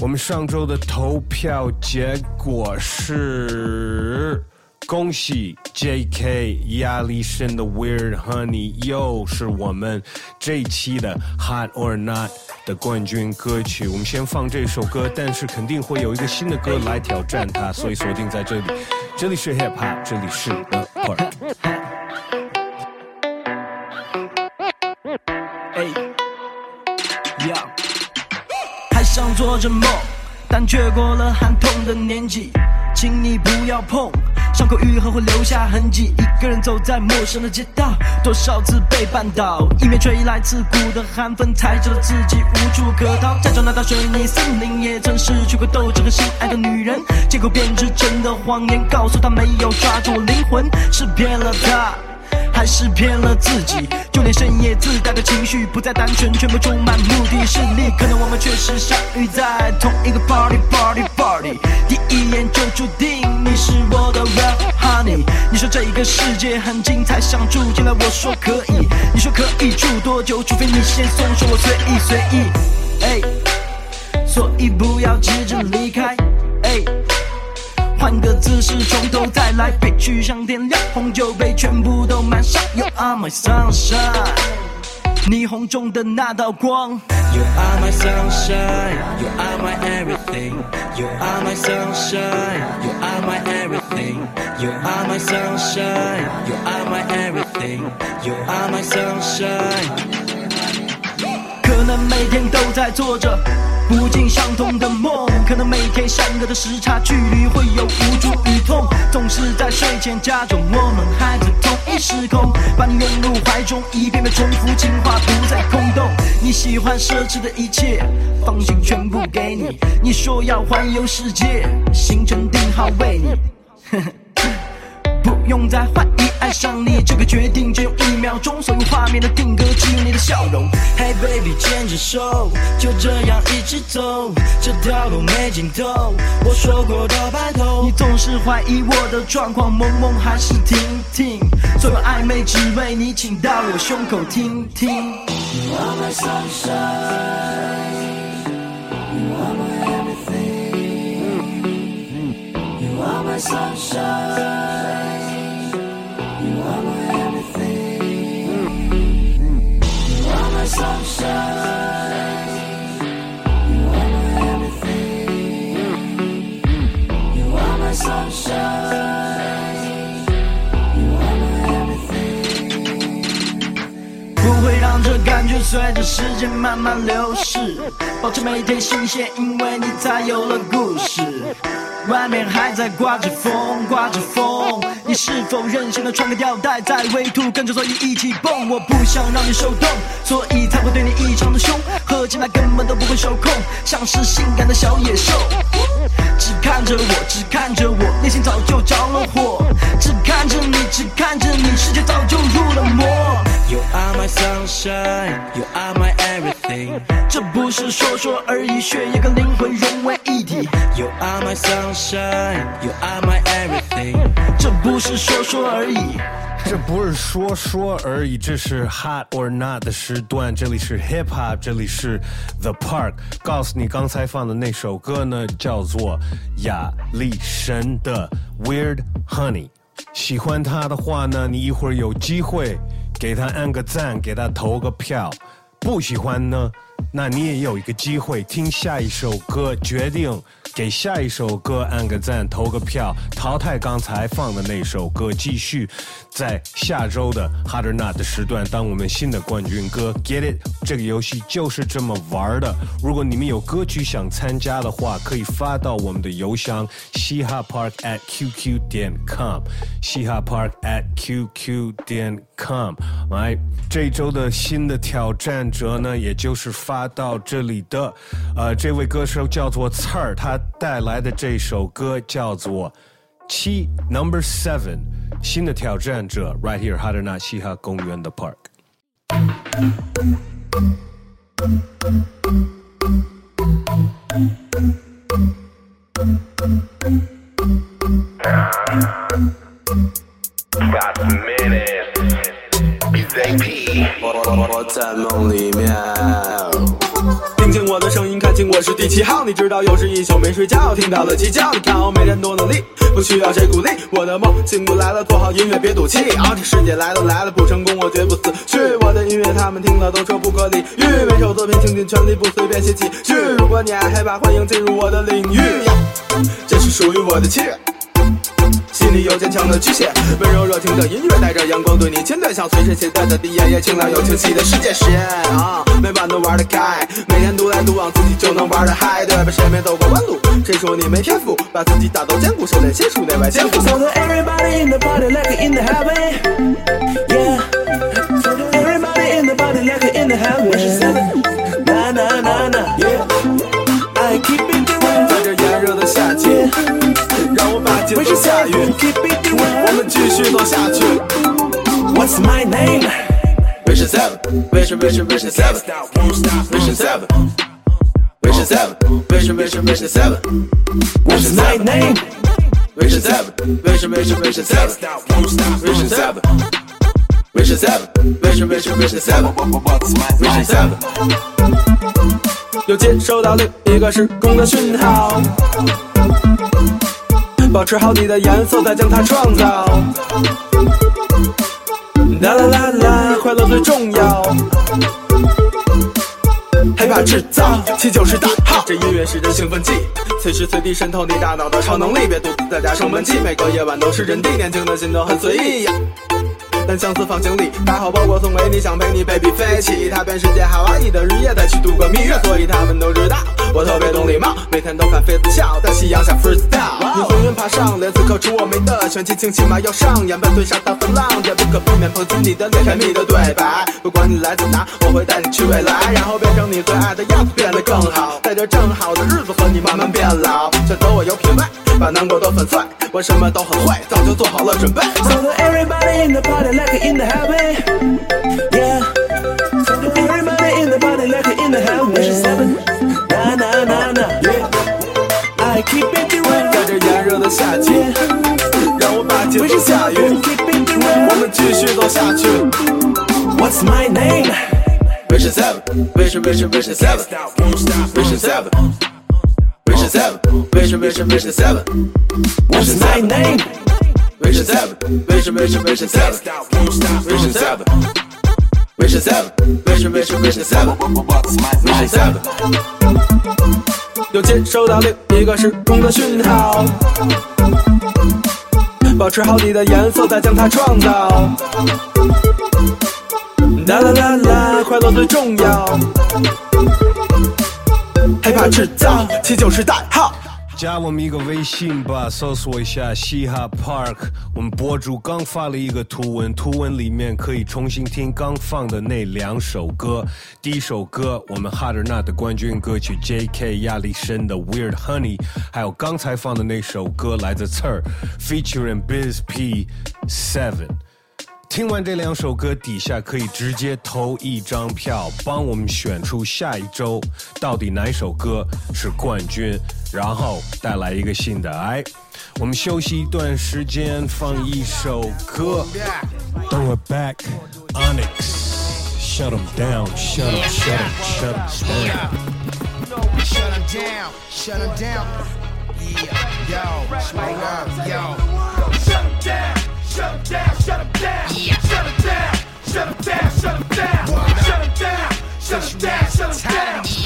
我们上周的投票结果是。恭喜 J.K. 亚历森的 Weird Honey 又是我们这一期的 Hot or Not 的冠军歌曲。我们先放这首歌，但是肯定会有一个新的歌来挑战它，所以锁定在这里。这里是 Hip Hop，这里是 The Park。还想做着梦，但却过了寒痛的年纪，请你不要碰。伤口愈合会留下痕迹，一个人走在陌生的街道，多少次被绊倒，迎面吹来刺骨的寒风，才知道自己无处可逃。在长大的水泥森林，也曾失去过斗志和心爱的女人，借口编织真的谎言，告诉她没有抓住灵魂，是骗了她。还是骗了自己，就连深夜自带的情绪不再单纯，全部充满目的势力。可能我们确实相遇在同一个 party party party，第一眼就注定你是我的 real honey。你说这一个世界很精彩，想住进来，我说可以。你说可以住多久？除非你先松手，我随意随意。哎，所以不要急着离开。哎。换个姿势，从头再来，别去想天亮红酒杯，全部都满上。You are my sunshine，霓虹中的那道光。You are my sunshine, you are my everything. You are my sunshine, you are my everything. You are my sunshine, you are my everything. You are my sunshine. 可能每天都在做着不尽相同的梦，可能每天相隔的时差距离会有无助与痛，总是在睡前假装我们还在同一时空，把你拥入怀中，一遍遍重复情话不再空洞。你喜欢奢侈的一切，放心全部给你。你说要环游世界，行程定好为你。用再怀疑爱上你这个决定，只用一秒钟，所有画面的定格只有你的笑容。Hey baby，牵着手，就这样一直走，这条路没尽头。我说过的白头，你总是怀疑我的状况，梦梦还是听听，所有暧昧只为你请到我胸口听听。You are my sunshine, you are my everything, you are my sunshine. time. 让这感觉随着时间慢慢流逝，保持每天新鲜，因为你才有了故事。外面还在刮着风，刮着风，你是否任性的穿个吊带在微兔，跟着所以一起蹦？我不想让你受冻，所以才会对你异常的凶，喝起来根本都不会受控，像是性感的小野兽。只看着我，只看着我，内心早就着了火。只看着你，只看着你，世界早就入了魔。You are my sunshine, you are my everything。这不是说说而已，血液跟灵魂融为一体。You are my sunshine, you are my everything。这不是说说而已。这不是说说而已，这是 Hot or Not 的时段，这里是 Hip Hop，这里是 The Park。告诉你，刚才放的那首歌呢，叫做亚历神的 Weird Honey。喜欢他的话呢，你一会儿有机会给他按个赞，给他投个票。不喜欢呢，那你也有一个机会听下一首歌，决定给下一首歌按个赞，投个票，淘汰刚才放的那首歌，继续在下周的 Hard or Not 的时段当我们新的冠军歌。Get it？这个游戏就是这么玩的。如果你们有歌曲想参加的话，可以发到我们的邮箱嘻哈 park at qq 点 com，嘻哈 park at qq 点 com。来，这周的新的挑战者呢，也就是发到这里的，呃，这位歌手叫做刺儿，他带来的这首歌叫做七 Number Seven。新的挑战者，right here 哈德纳西哈公园的 park。我在梦里面。听清我的声音，看清我是第七号。你知道又是一宿没睡觉，听到了鸡叫。你看我每天多努力，不需要谁鼓励。我的梦醒不来了，做好音乐别赌气。啊，这世界来都来了，不成功我绝不死去。我的音乐他们听了都说不可理喻，每首作品倾尽全力，不随便写几句。如果你爱害怕，欢迎进入我的领域。这是属于我的气。心里有坚强的巨蟹，温柔热情的音乐带着阳光对你亲对，像随身携带的滴眼也清凉有清晰的世界实验啊，每晚都玩得开，每天独来独往，自己就能玩得嗨，对吧？谁没走过弯路？谁说你没天赋？把自己打造坚固，修炼仙术，内外兼顾。So to everybody in the party like in the heaven, yeah. so Everybody in the party like in the heaven, na na na na, yea 让我把节奏驾驭，我们继续走下去。What's my name? Vision Seven, Vision Vision Vision Seven, Vision Seven, Vision Seven, Vision Vision Vision Seven, What's my name? Vision Seven, Vision Vision Vision Seven, Vision Seven, Vision Seven, Vision Vision Vision Seven, Vision Seven。又接收到另一个时空的讯号，保持好你的颜色，再将它创造。啦啦啦啦，快乐最重要。害怕制造，七九是大号，这音乐是人兴奋剂，随时随地渗透你大脑的超能力，别独自在家生闷气，每个夜晚都是人地，年轻的心都很随意呀。单相思放行李，打好包裹送给你，想陪你 baby 飞起，踏遍世界海外，你的日夜再去度个蜜月，所以他们都知道我特别懂礼貌，每天都看妃子笑，在夕阳下 freestyle。你红云爬上脸，此刻除我没的玄气，轻骑马要上演，伴随沙滩风浪，也不可避免碰击你的脸，甜蜜的对白。不管你来自哪，我会带你去未来，然后变成你最爱的样子，变得更好，在这正好的日子和你慢慢变老，选择我有品味，把难过都粉碎，我什么都很会，早就做好了准备。So everybody in the party like in the heaven, yeah. Everybody in the party like in the heaven, na na na na, yeah. I keep it doing. 在这炎热的夏天，让我把节奏驾驭，我们继续走下去。 What's my name? Vision Seven, Vision Vision Vision Seven, Vision Seven, Vision Seven, Vision Vision Vision Seven, What's my name? Vision Seven, Vision Vision Vision Seven, Vision Seven, Vision Seven, Vision Vision Vision Seven, Vision Seven。又接收到另一个时空的讯号，保持好你的颜色，再将它创造。啦啦啦啦，快乐最重要。害怕制造七九十代号。加我们一个微信吧，搜索一下嘻哈 Park。我们博主刚发了一个图文，图文里面可以重新听刚放的那两首歌。第一首歌，我们 Hard or Not 的冠军歌曲 J.K. 亚历山的 Weird Honey，还有刚才放的那首歌来自刺儿，featuring Biz P Seven。听完这两首歌，底下可以直接投一张票，帮我们选出下一周到底哪首歌是冠军，然后带来一个新的。哎，我们休息一段时间，放一首歌。Throw it back, Onyx. Shut them down, shut them, shut them, shut them down. Shut them down, shut them down. Yeah, yo, swing up, yo. Shut them down, shut them down, shut them down. Yeah. Shut them down, shut them down, shut them down. Shut them down, shut them down, shut them down.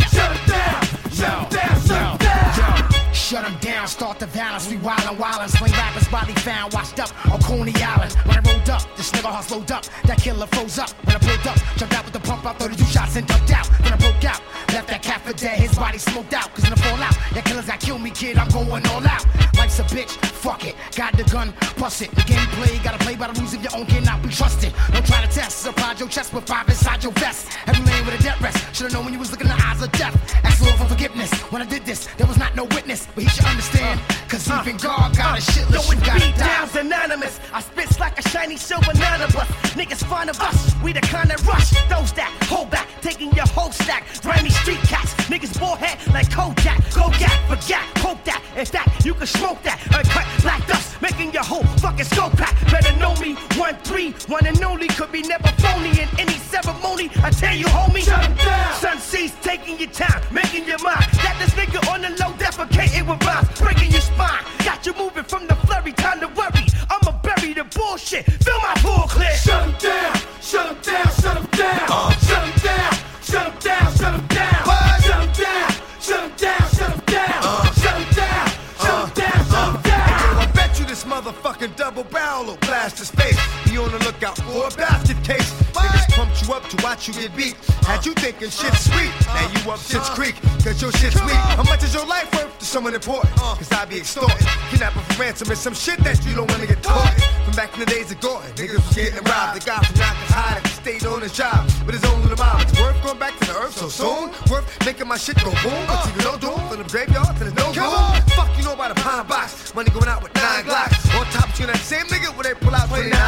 Shut them down, start the violence. We wildin', wildin'. Swing rappers, body found, washed up on Coney Island. When I rolled up, this nigga heart slowed up. That killer froze up. When I pulled up, jumped out with the pump out, 32 shots and ducked out. Then I broke out, dead. His body smoked out, cause in the fallout, that killer's got kill me, kid. I'm going all out. Life's a bitch, fuck it. Got the gun, bust it. The game play, gotta play by the rules of your own, cannot be trusted. Don't try to test, surprise your chest with five inside your vest. Every lane with a death rest. Should've known when you was looking in the eyes of death. Ask Lord for forgiveness. When I did this, there was not no witness, but he should understand. Cause uh, even God got a uh, shit Yo. You gotta beat downs anonymous. I spits like a shiny silver none of us. Niggas fond of us. We the kind that rush. Those that hold back, taking your whole stack. Grimy street cats. Niggas bullhead like Kojak. Go gag, forget, hope that. In fact, you can smoke that. Uncut black dust, making your whole fucking skull pack. Better know me. One three, one and only. Could be never phony in any ceremony. I tell you, homie. Shut down. Sun sees taking your time, making your mind. Got this nigga on the low, defecating with rhymes, breaking your spine. Got you moving from the flurry, time to worry. I'ma bury the bullshit. Fill my pool clear. him down, shut him down, shut him down. Shut double barrel will blast his face. Be on the lookout for a basket case. Niggas pumped you up to watch you get beat. Had you thinking shit's sweet. Now you up shit's creek, cause your shit's weak. How much is your life worth to someone important? Cause I be extorted. Kidnapping for ransom is some shit that you don't wanna get taught. From back in the days of Gordon, niggas was getting robbed. The guy from Yonkers hiding, stayed on his job. but his own little mom. It's worth going back to the earth so soon. Worth making my shit go boom. But you no doom from the graveyard to the no room. Fuck you know about a pine box. Money going out with nine glocks. You same nigga when they pull out for now.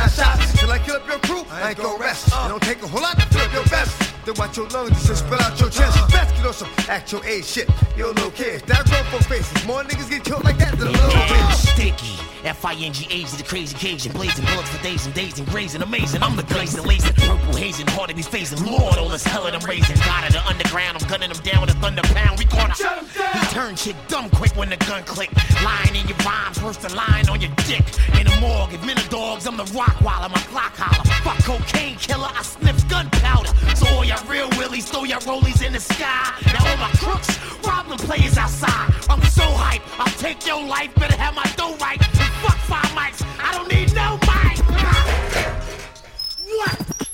Then watch your lungs just spill out your chest. Best get on some actual age shit. Yo, little kids, that grown for faces. More niggas get killed like that than a little bitch. Sticky. F-I-N-G-H, the crazy Cajun. Blazing bullets for days and days and grazing. Amazing. I'm the glazing, lazing. Purple hazing. Hard to be facing. Lord, all this hell that I'm raising. God of the underground. I'm gunning them down with a thunder pound. We caught him. He turned shit dumb quick when the gun click. Lying in your rhymes. Worse than lying on your dick. In the morgue. If men are dogs, I'm the rock while I'm a clock holler. Fuck cocaine killer. I sniff gunpowder. So all y'all real willies, throw y'all rollies in the sky. Now all my crooks, rob them players outside. I'm so hype. I'll take your life. Better have my dough right. Fuck five mics. I don't need no mic. What?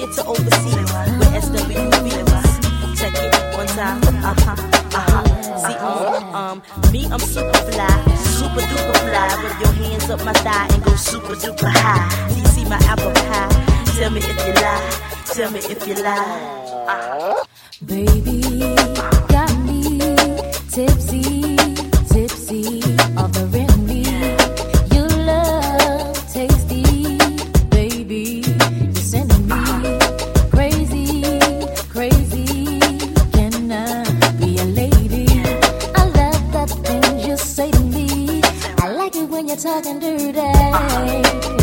Here, to overseas, with SWBs. Check it one time, uh-huh, uh-huh. See, um, um, me, I'm super fly, super duper fly. Rub your hands up my thigh and go super duper high. Do see my apple pie? Tell me if you lie, tell me if you lie. Uh-huh. Baby, got me tipsy, talking dirty.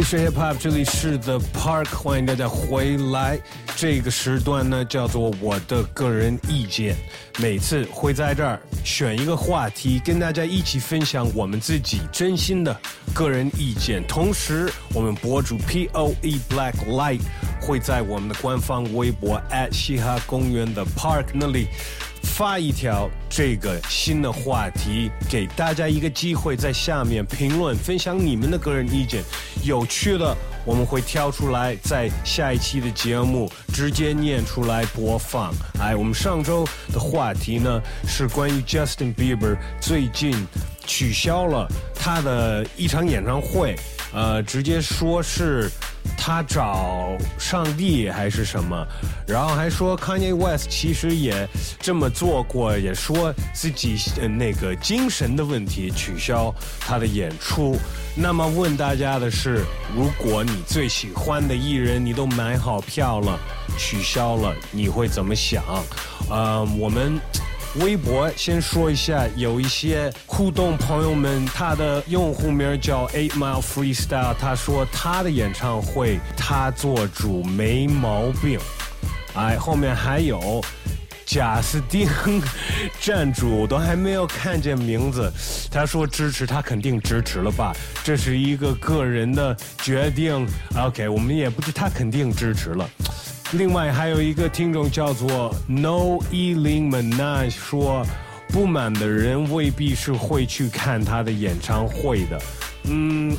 里是 Hip Hop，这里是 The Park，欢迎大家回来。这个时段呢叫做我的个人意见，每次会在这儿选一个话题，跟大家一起分享我们自己真心的个人意见。同时，我们博主 P O E Black Light 会在我们的官方微博 at 嘻哈公园的 Park 那里。发一条这个新的话题，给大家一个机会，在下面评论分享你们的个人意见，有趣的我们会挑出来，在下一期的节目直接念出来播放。哎，我们上周的话题呢是关于 Justin Bieber 最近取消了他的一场演唱会，呃，直接说是他找上帝还是什么，然后还说 Kanye West 其实也这么做过，也说自己那个精神的问题取消他的演出。那么问大家的是，如果你最喜欢的艺人你都买好票了，取消了，你会怎么想？呃，我们。微博先说一下，有一些互动朋友们，他的用户名叫 Eight Mile Freestyle，他说他的演唱会他做主没毛病。哎，后面还有贾斯汀站主，都还没有看见名字，他说支持，他肯定支持了吧？这是一个个人的决定。OK，我们也不知他肯定支持了。另外还有一个听众叫做 No 一零 Manage 说，不满的人未必是会去看他的演唱会的。嗯，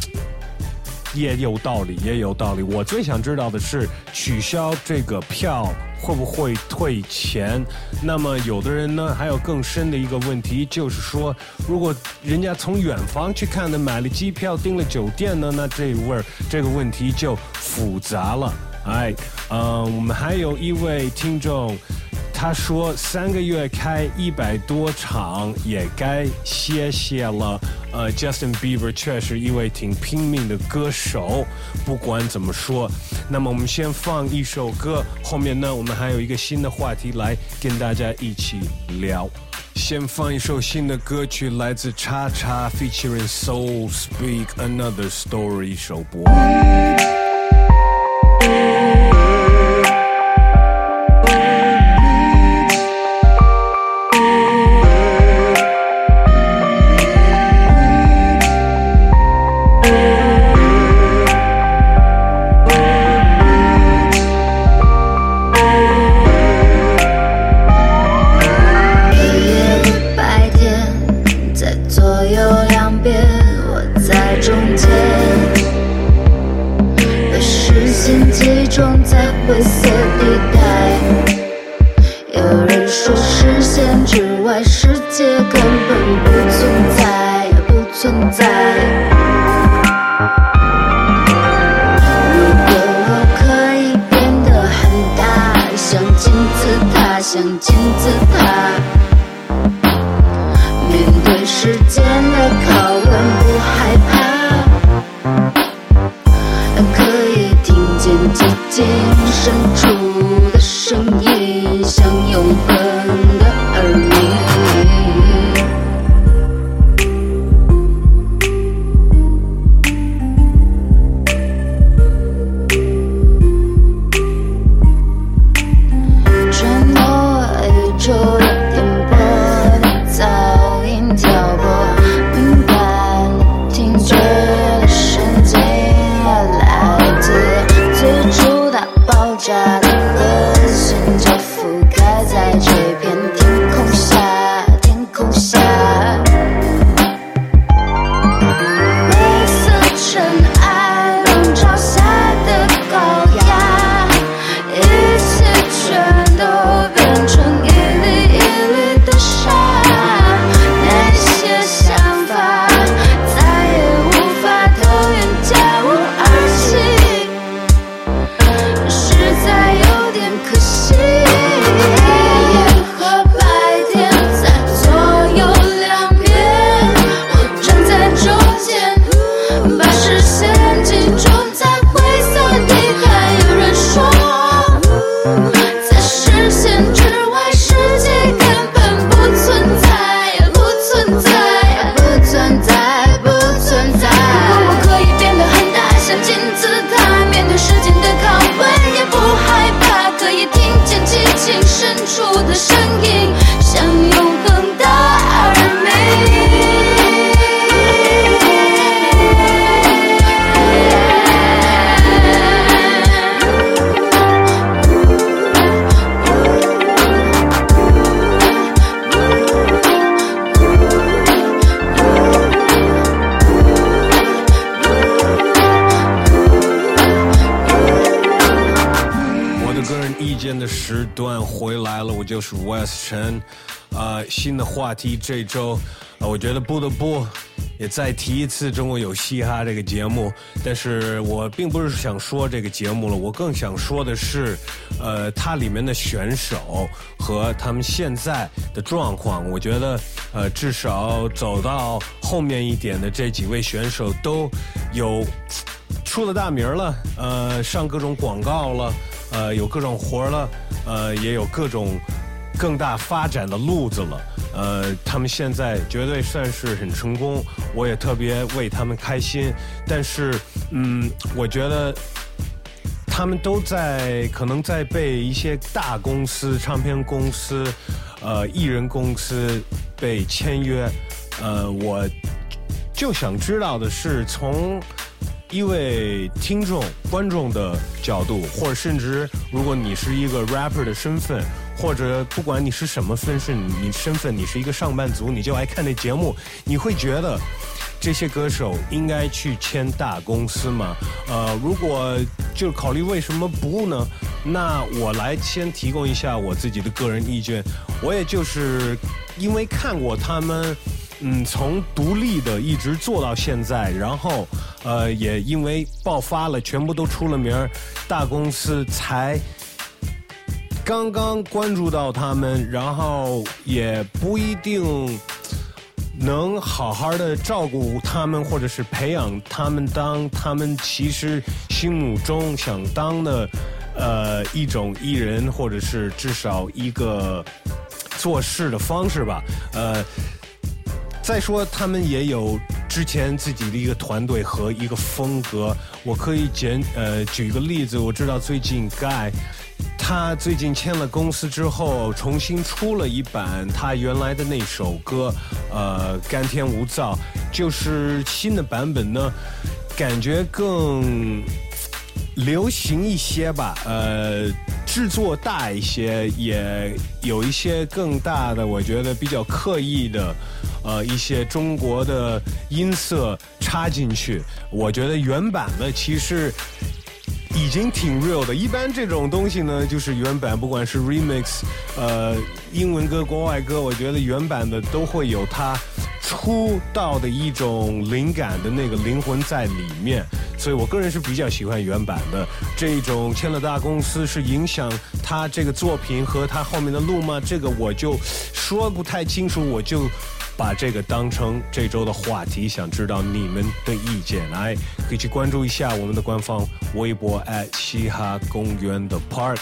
也有道理，也有道理。我最想知道的是，取消这个票会不会退钱？那么有的人呢，还有更深的一个问题，就是说，如果人家从远方去看的，买了机票订了酒店呢，那这味儿这个问题就复杂了。哎，嗯，我们还有一位听众。他说：“三个月开一百多场，也该歇歇了。”呃，Justin Bieber 确实一位挺拼命的歌手。不管怎么说，那么我们先放一首歌，后面呢，我们还有一个新的话题来跟大家一起聊。先放一首新的歌曲，来自叉叉 featuring Soul Speak Another Story 首播。黑题这周，呃，我觉得不得不也再提一次《中国有嘻哈》这个节目，但是我并不是想说这个节目了，我更想说的是，呃，它里面的选手和他们现在的状况。我觉得，呃，至少走到后面一点的这几位选手都有出了大名了，呃，上各种广告了，呃，有各种活了，呃，也有各种更大发展的路子了。呃，他们现在绝对算是很成功，我也特别为他们开心。但是，嗯，我觉得他们都在可能在被一些大公司、唱片公司、呃艺人公司被签约。呃，我就想知道的是，从一位听众、观众的角度，或者甚至如果你是一个 rapper 的身份，或者不管你是什么身份，你身份你是一个上班族，你就爱看这节目，你会觉得这些歌手应该去签大公司吗？呃，如果就考虑为什么不呢？那我来先提供一下我自己的个人意见，我也就是因为看过他们。嗯，从独立的一直做到现在，然后，呃，也因为爆发了，全部都出了名儿，大公司才刚刚关注到他们，然后也不一定能好好的照顾他们，或者是培养他们当他们其实心目中想当的呃一种艺人，或者是至少一个做事的方式吧，呃。再说，他们也有之前自己的一个团队和一个风格。我可以简呃举一个例子，我知道最近 Guy，他最近签了公司之后，重新出了一版他原来的那首歌，呃，甘天无燥，就是新的版本呢，感觉更流行一些吧，呃，制作大一些，也有一些更大的，我觉得比较刻意的。呃，一些中国的音色插进去，我觉得原版的其实已经挺 real 的。一般这种东西呢，就是原版，不管是 remix，呃，英文歌、国外歌，我觉得原版的都会有它出道的一种灵感的那个灵魂在里面。所以我个人是比较喜欢原版的这种。签了大公司是影响他这个作品和他后面的路吗？这个我就说不太清楚，我就。把这个当成这周的话题，想知道你们的意见，来可以去关注一下我们的官方微博 at 嘻哈公园的 Park。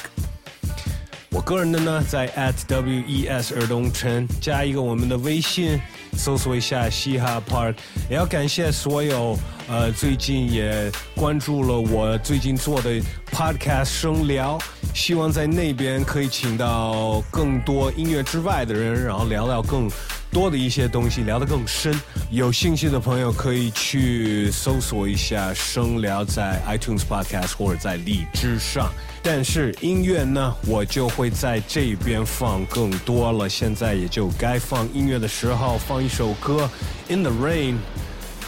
我个人的呢，在 at @wes 尔东城加一个我们的微信，搜索一下嘻哈 Park。也要感谢所有呃最近也关注了我最近做的 Podcast 声聊，希望在那边可以请到更多音乐之外的人，然后聊聊更。多的一些东西聊得更深，有兴趣的朋友可以去搜索一下声聊在 iTunes Podcast 或者在荔枝上。但是音乐呢，我就会在这边放更多了。现在也就该放音乐的时候，放一首歌《In the Rain》。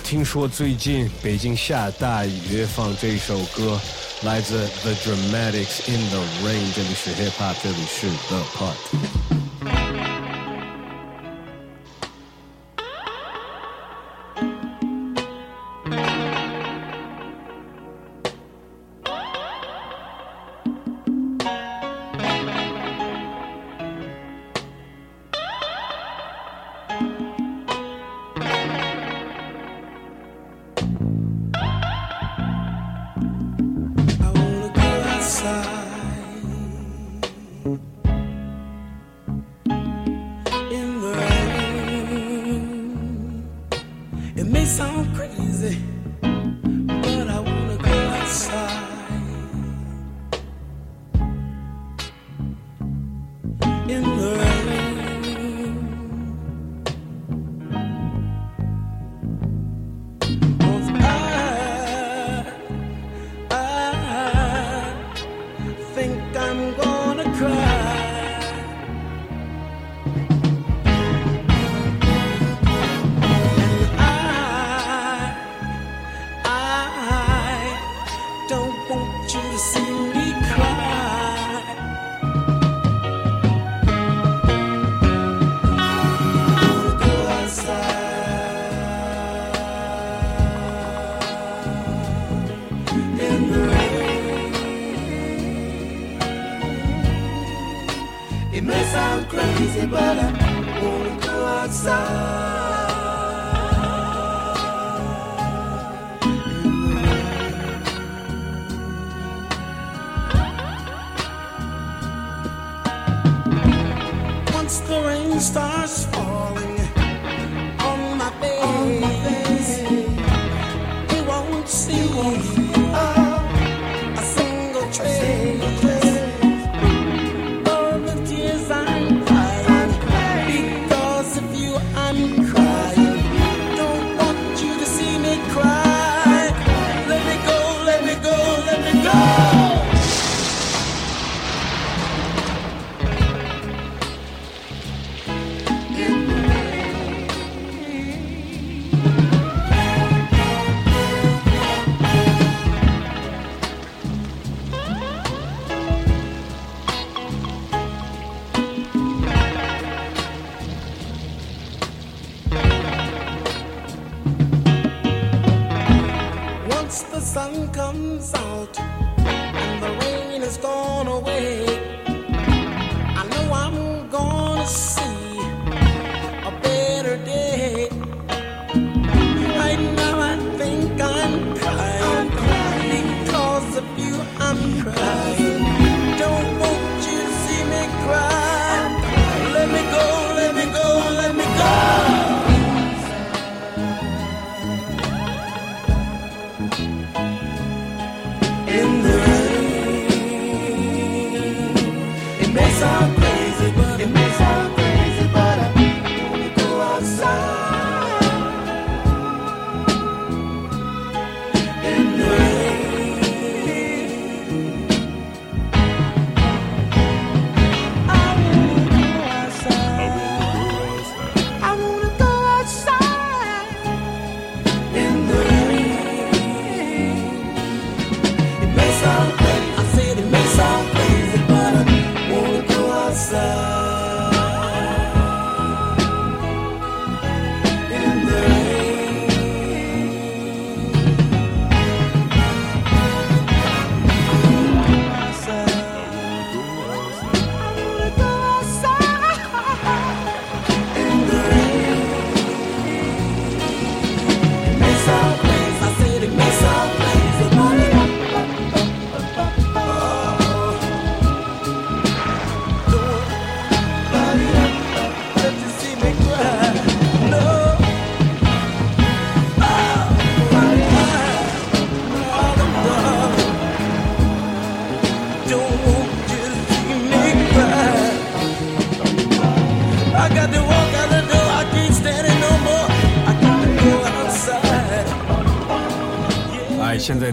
听说最近北京下大雨，放这首歌，来自 The Dramatics《In the Rain》。这里是 Hip Hop，这里是 The Park。but I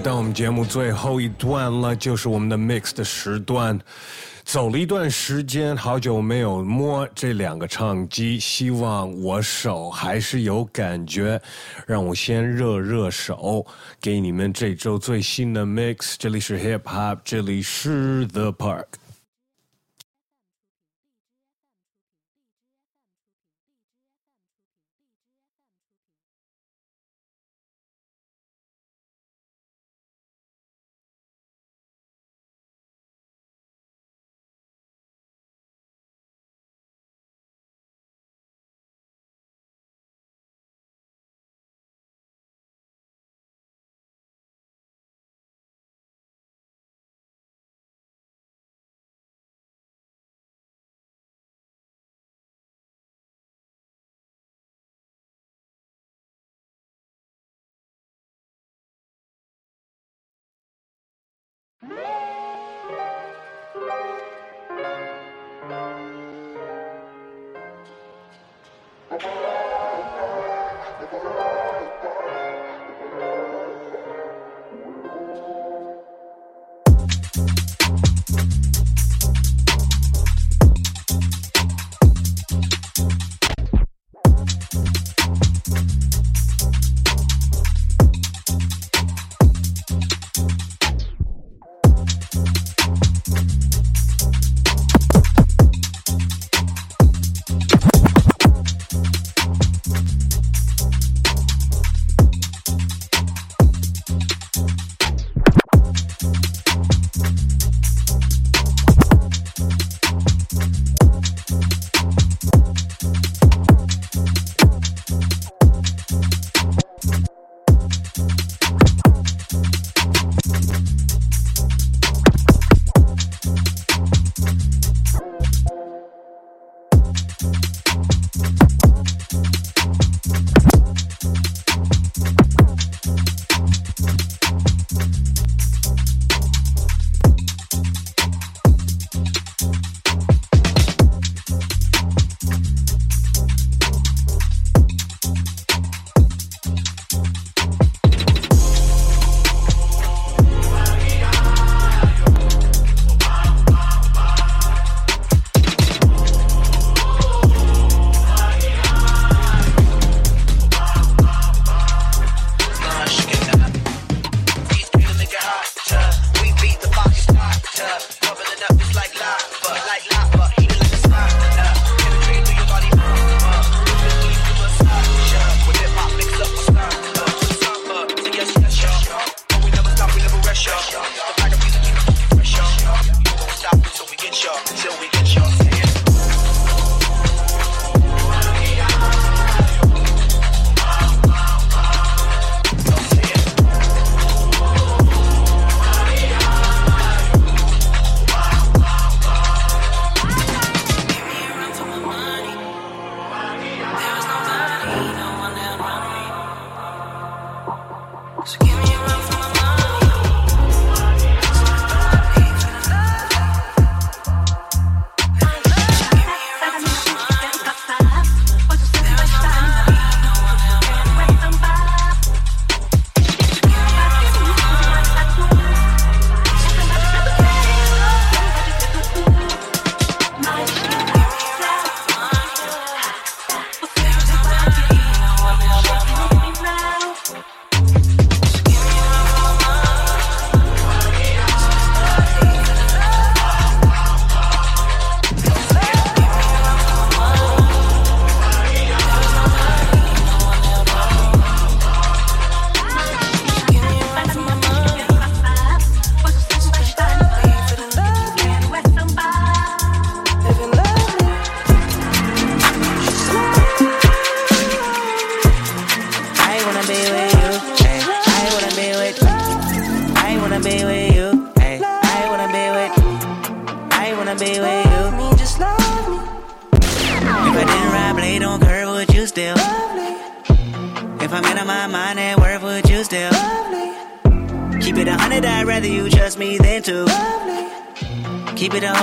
到我们节目最后一段了，就是我们的 mix 的时段。走了一段时间，好久没有摸这两个唱机，希望我手还是有感觉。让我先热热手，给你们这周最新的 mix。这里是 hip hop，这里是 The Park。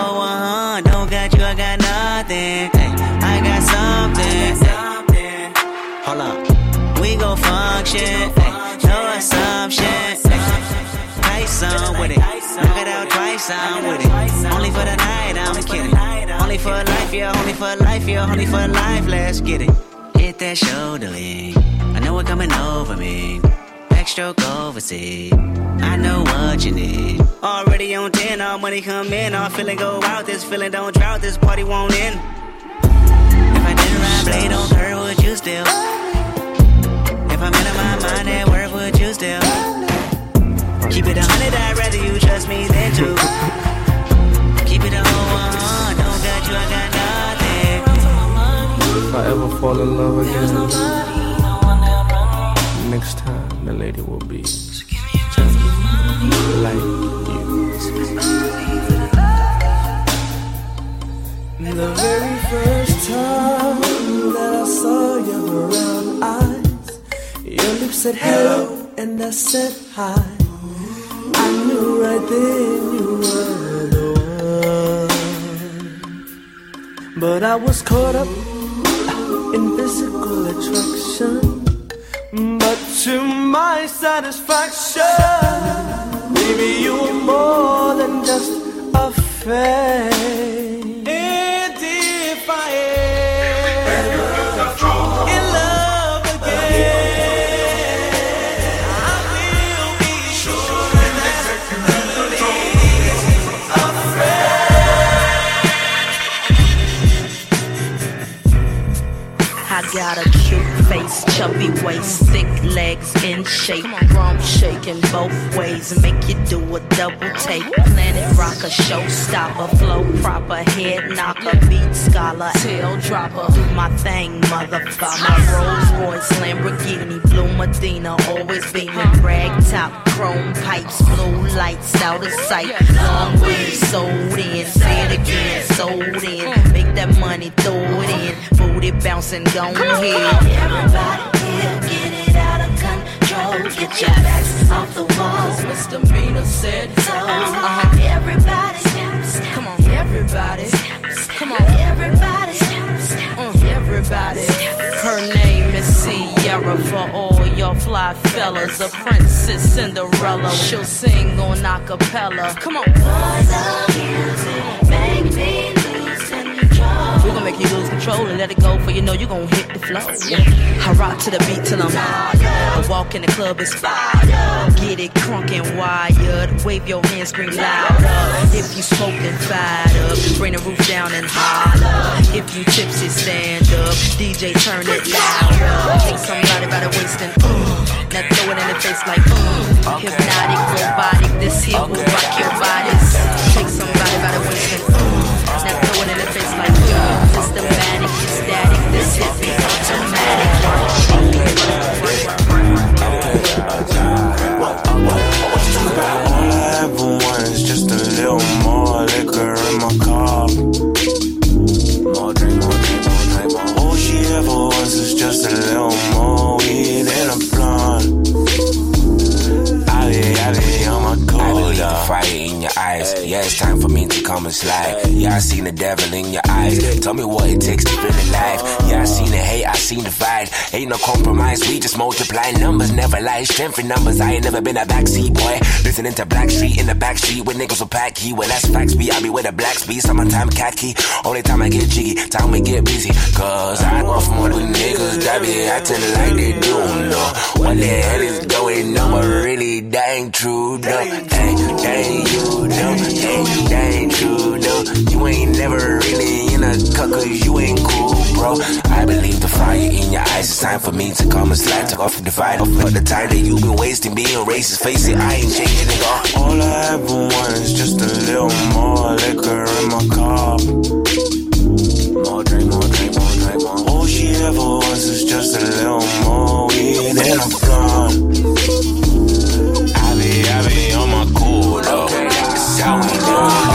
Keep it a whole one, don't got you, I got nothing. Hey, I got something. Hold on, we gon' function. Hey, no assumption. Hey, Tyson with it, knock it out twice, I'm with it. Only for the night, I'm kidding. Only for a life, yeah, only for a life, yeah, only for a life. Let's get it. Hit that shoulder lean. I know it coming over me. Backstroke overseas. I know what you need. Already on 10, all money come in. All feeling go out. This feeling don't drought. This party won't end. If I didn't ride blade on curve, would you still? If I'm in my mind at work, would you still? Keep it a hundred, I'd rather you trust me than two. Keep it a whole one. Oh don't got you, I got nothing. If I ever fall in love again, next time the lady will be just like you. The very first time that I saw your brown eyes, your lips said hello and I said hi. I knew right then you were the one. But I was caught up in physical attraction. To my satisfaction, baby, you were more than just a fake. And if I am in love again, I will be sure that I'm a friend. I got a cute face, chubby waist, thick legs in shape. Rump shaking both ways, make you do a double take. Planet rocker, showstopper, flow proper, head knocker, beat scholar, tail dropper. Do my thing, motherfucker. My Rolls Royce, Lamborghini, blue Medina, always beaming, rag top, chrome pipes, blue lights out of sight. Long way sold in, say it again, sold in. Make that money, throw it in, booty bouncing, go ahead. Everybody here, get it of control. Get your backs off the walls. Misdemeanor said so. Uh-huh. Everybody. Come on, everybody. Come on, everybody. Uh, everybody. Her name is Sierra for all your fly fellas. A princess Cinderella. She'll sing on acapella. Come on. Make me lose control. We're gonna make you lose control and let it go, for you know you gonna hit the flow. I rock to the beat till I'm I walk in the club, it's fire. Get it crunk and wired. Wave your hands, scream louder. If you smoking, fired up. Bring the roof down and holler. If you tipsy, stand up. DJ, turn it louder. Take somebody by the waist and uh, now throw it in the face like uh. Hypnotic, robotic. This here will the devil in your eyes. Tell me what it takes to feel alive. Yeah, I seen the hate, I seen the fight. Ain't no compromise, we just multiply. Numbers never lie, strength in numbers. I ain't never been a backseat boy. Listening to Black Street in the back street with niggas with pack key. Well, that's facts, be I be with a black speed. Summertime khaki. Only time I get jiggy, time we get busy. Cause I go from all the niggas that be acting like they do No, what the hell is going on, but really that ain't true, no. Ain't, that ain't you, no. Ain't, that ain't true, no. You ain't never really in a cut cause you ain't cool, bro. I believe the fire in your eyes. It's time for me to come and slide, take off the divide. For the time that you've been wasting being racist. Face it, I ain't changing it all. All I ever want is just a little more liquor in my cup. More drink, more drink, more drink, more. All she ever wants is just a little more weed in a blunt. Oh.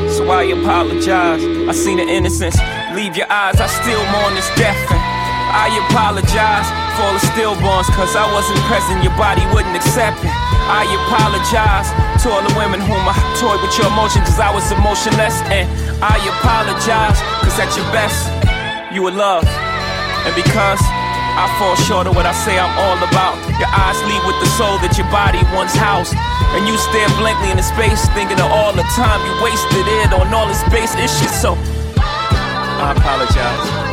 so I apologize. I seen the innocence leave your eyes. I still mourn this death. And I apologize for all the stillborns, cause I wasn't present. Your body wouldn't accept it. I apologize to all the women whom I toyed with your emotion, cause I was emotionless. And I apologize, cause at your best, you were love. And because I fall short of what I say I'm all about. Your eyes lead with the soul that your body once housed. And you stare blankly into space, thinking of all the time you wasted it on all this base issues. So, I apologize.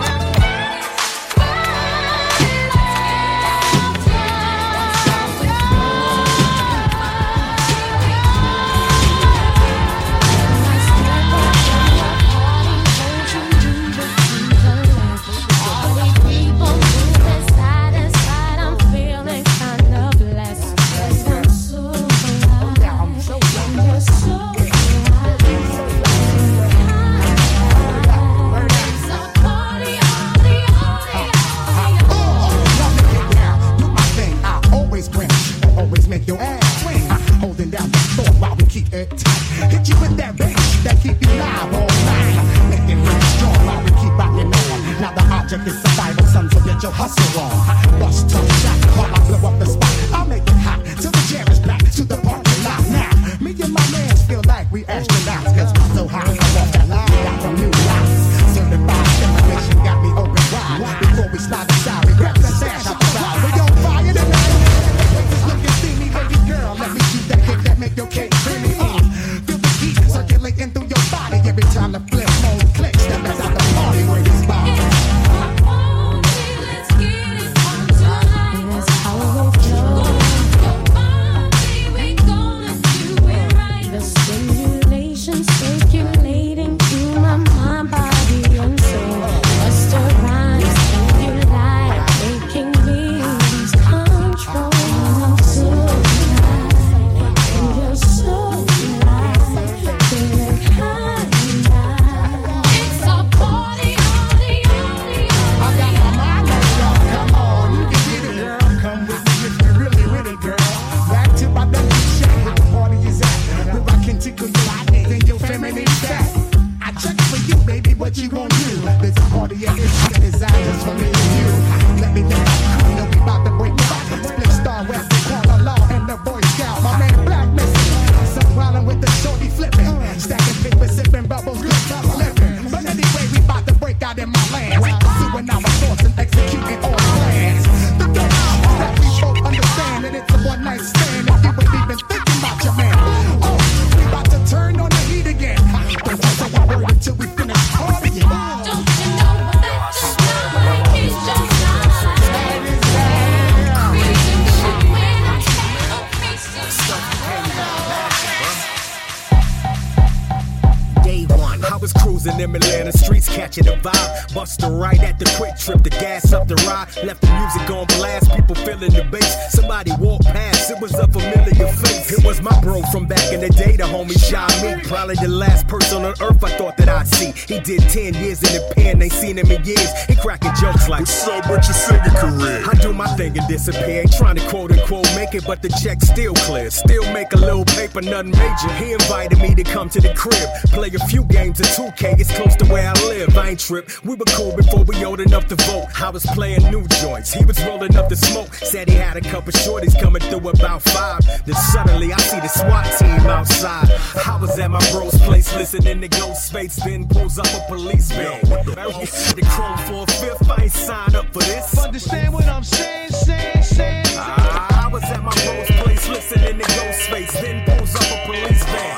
Was cruising them Atlanta streets, catching a vibe. Buster right at the quick trip, the gas up the ride. Left the music on blast, people feeling the bass. Somebody walked past, it was a familiar face. It was my bro from back in the day, the homie Shy Me. Probably the last person on earth I thought that I'd see. He did 10 years in the pen, ain't seen him in years. He cracking jokes like, What's up with your singing career? I do my thing and disappear. Ain't trying to quote unquote make it, but the check still clear. Still make a little paper, nothing major. He invited me to come to the crib, play a few games of 2K. It place close to where I live. I ain't trip. We were cool before we old enough to vote. I was playing new joints. He was rolling up the smoke. Said he had a couple shorties coming through about five. Then suddenly I see the SWAT team outside. I was at my bro's place listening to Ghostface. Then pulls up a police van. The chrome for a fifth. I ain't signed up for this. Understand what I'm saying, saying, saying? I was at my bro's place listening to Ghostface. Then pulls up a police van.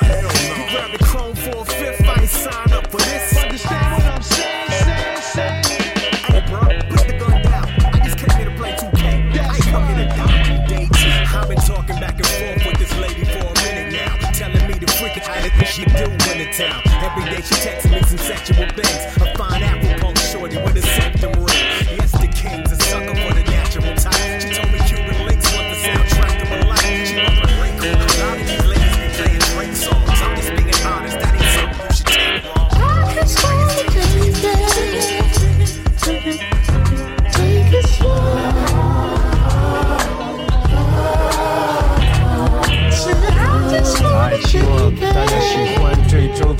He grabbed the chrome for a fifth. Town. Every day she texts me some sexual things. I find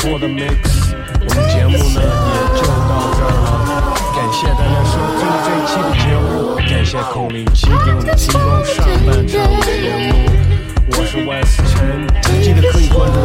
播的 mix。我们节目呢也就到这儿了，感谢大家收听这一期的节目，感谢孔令奇给我们提供上半场的节目。我是万思辰陈，记得可以关注。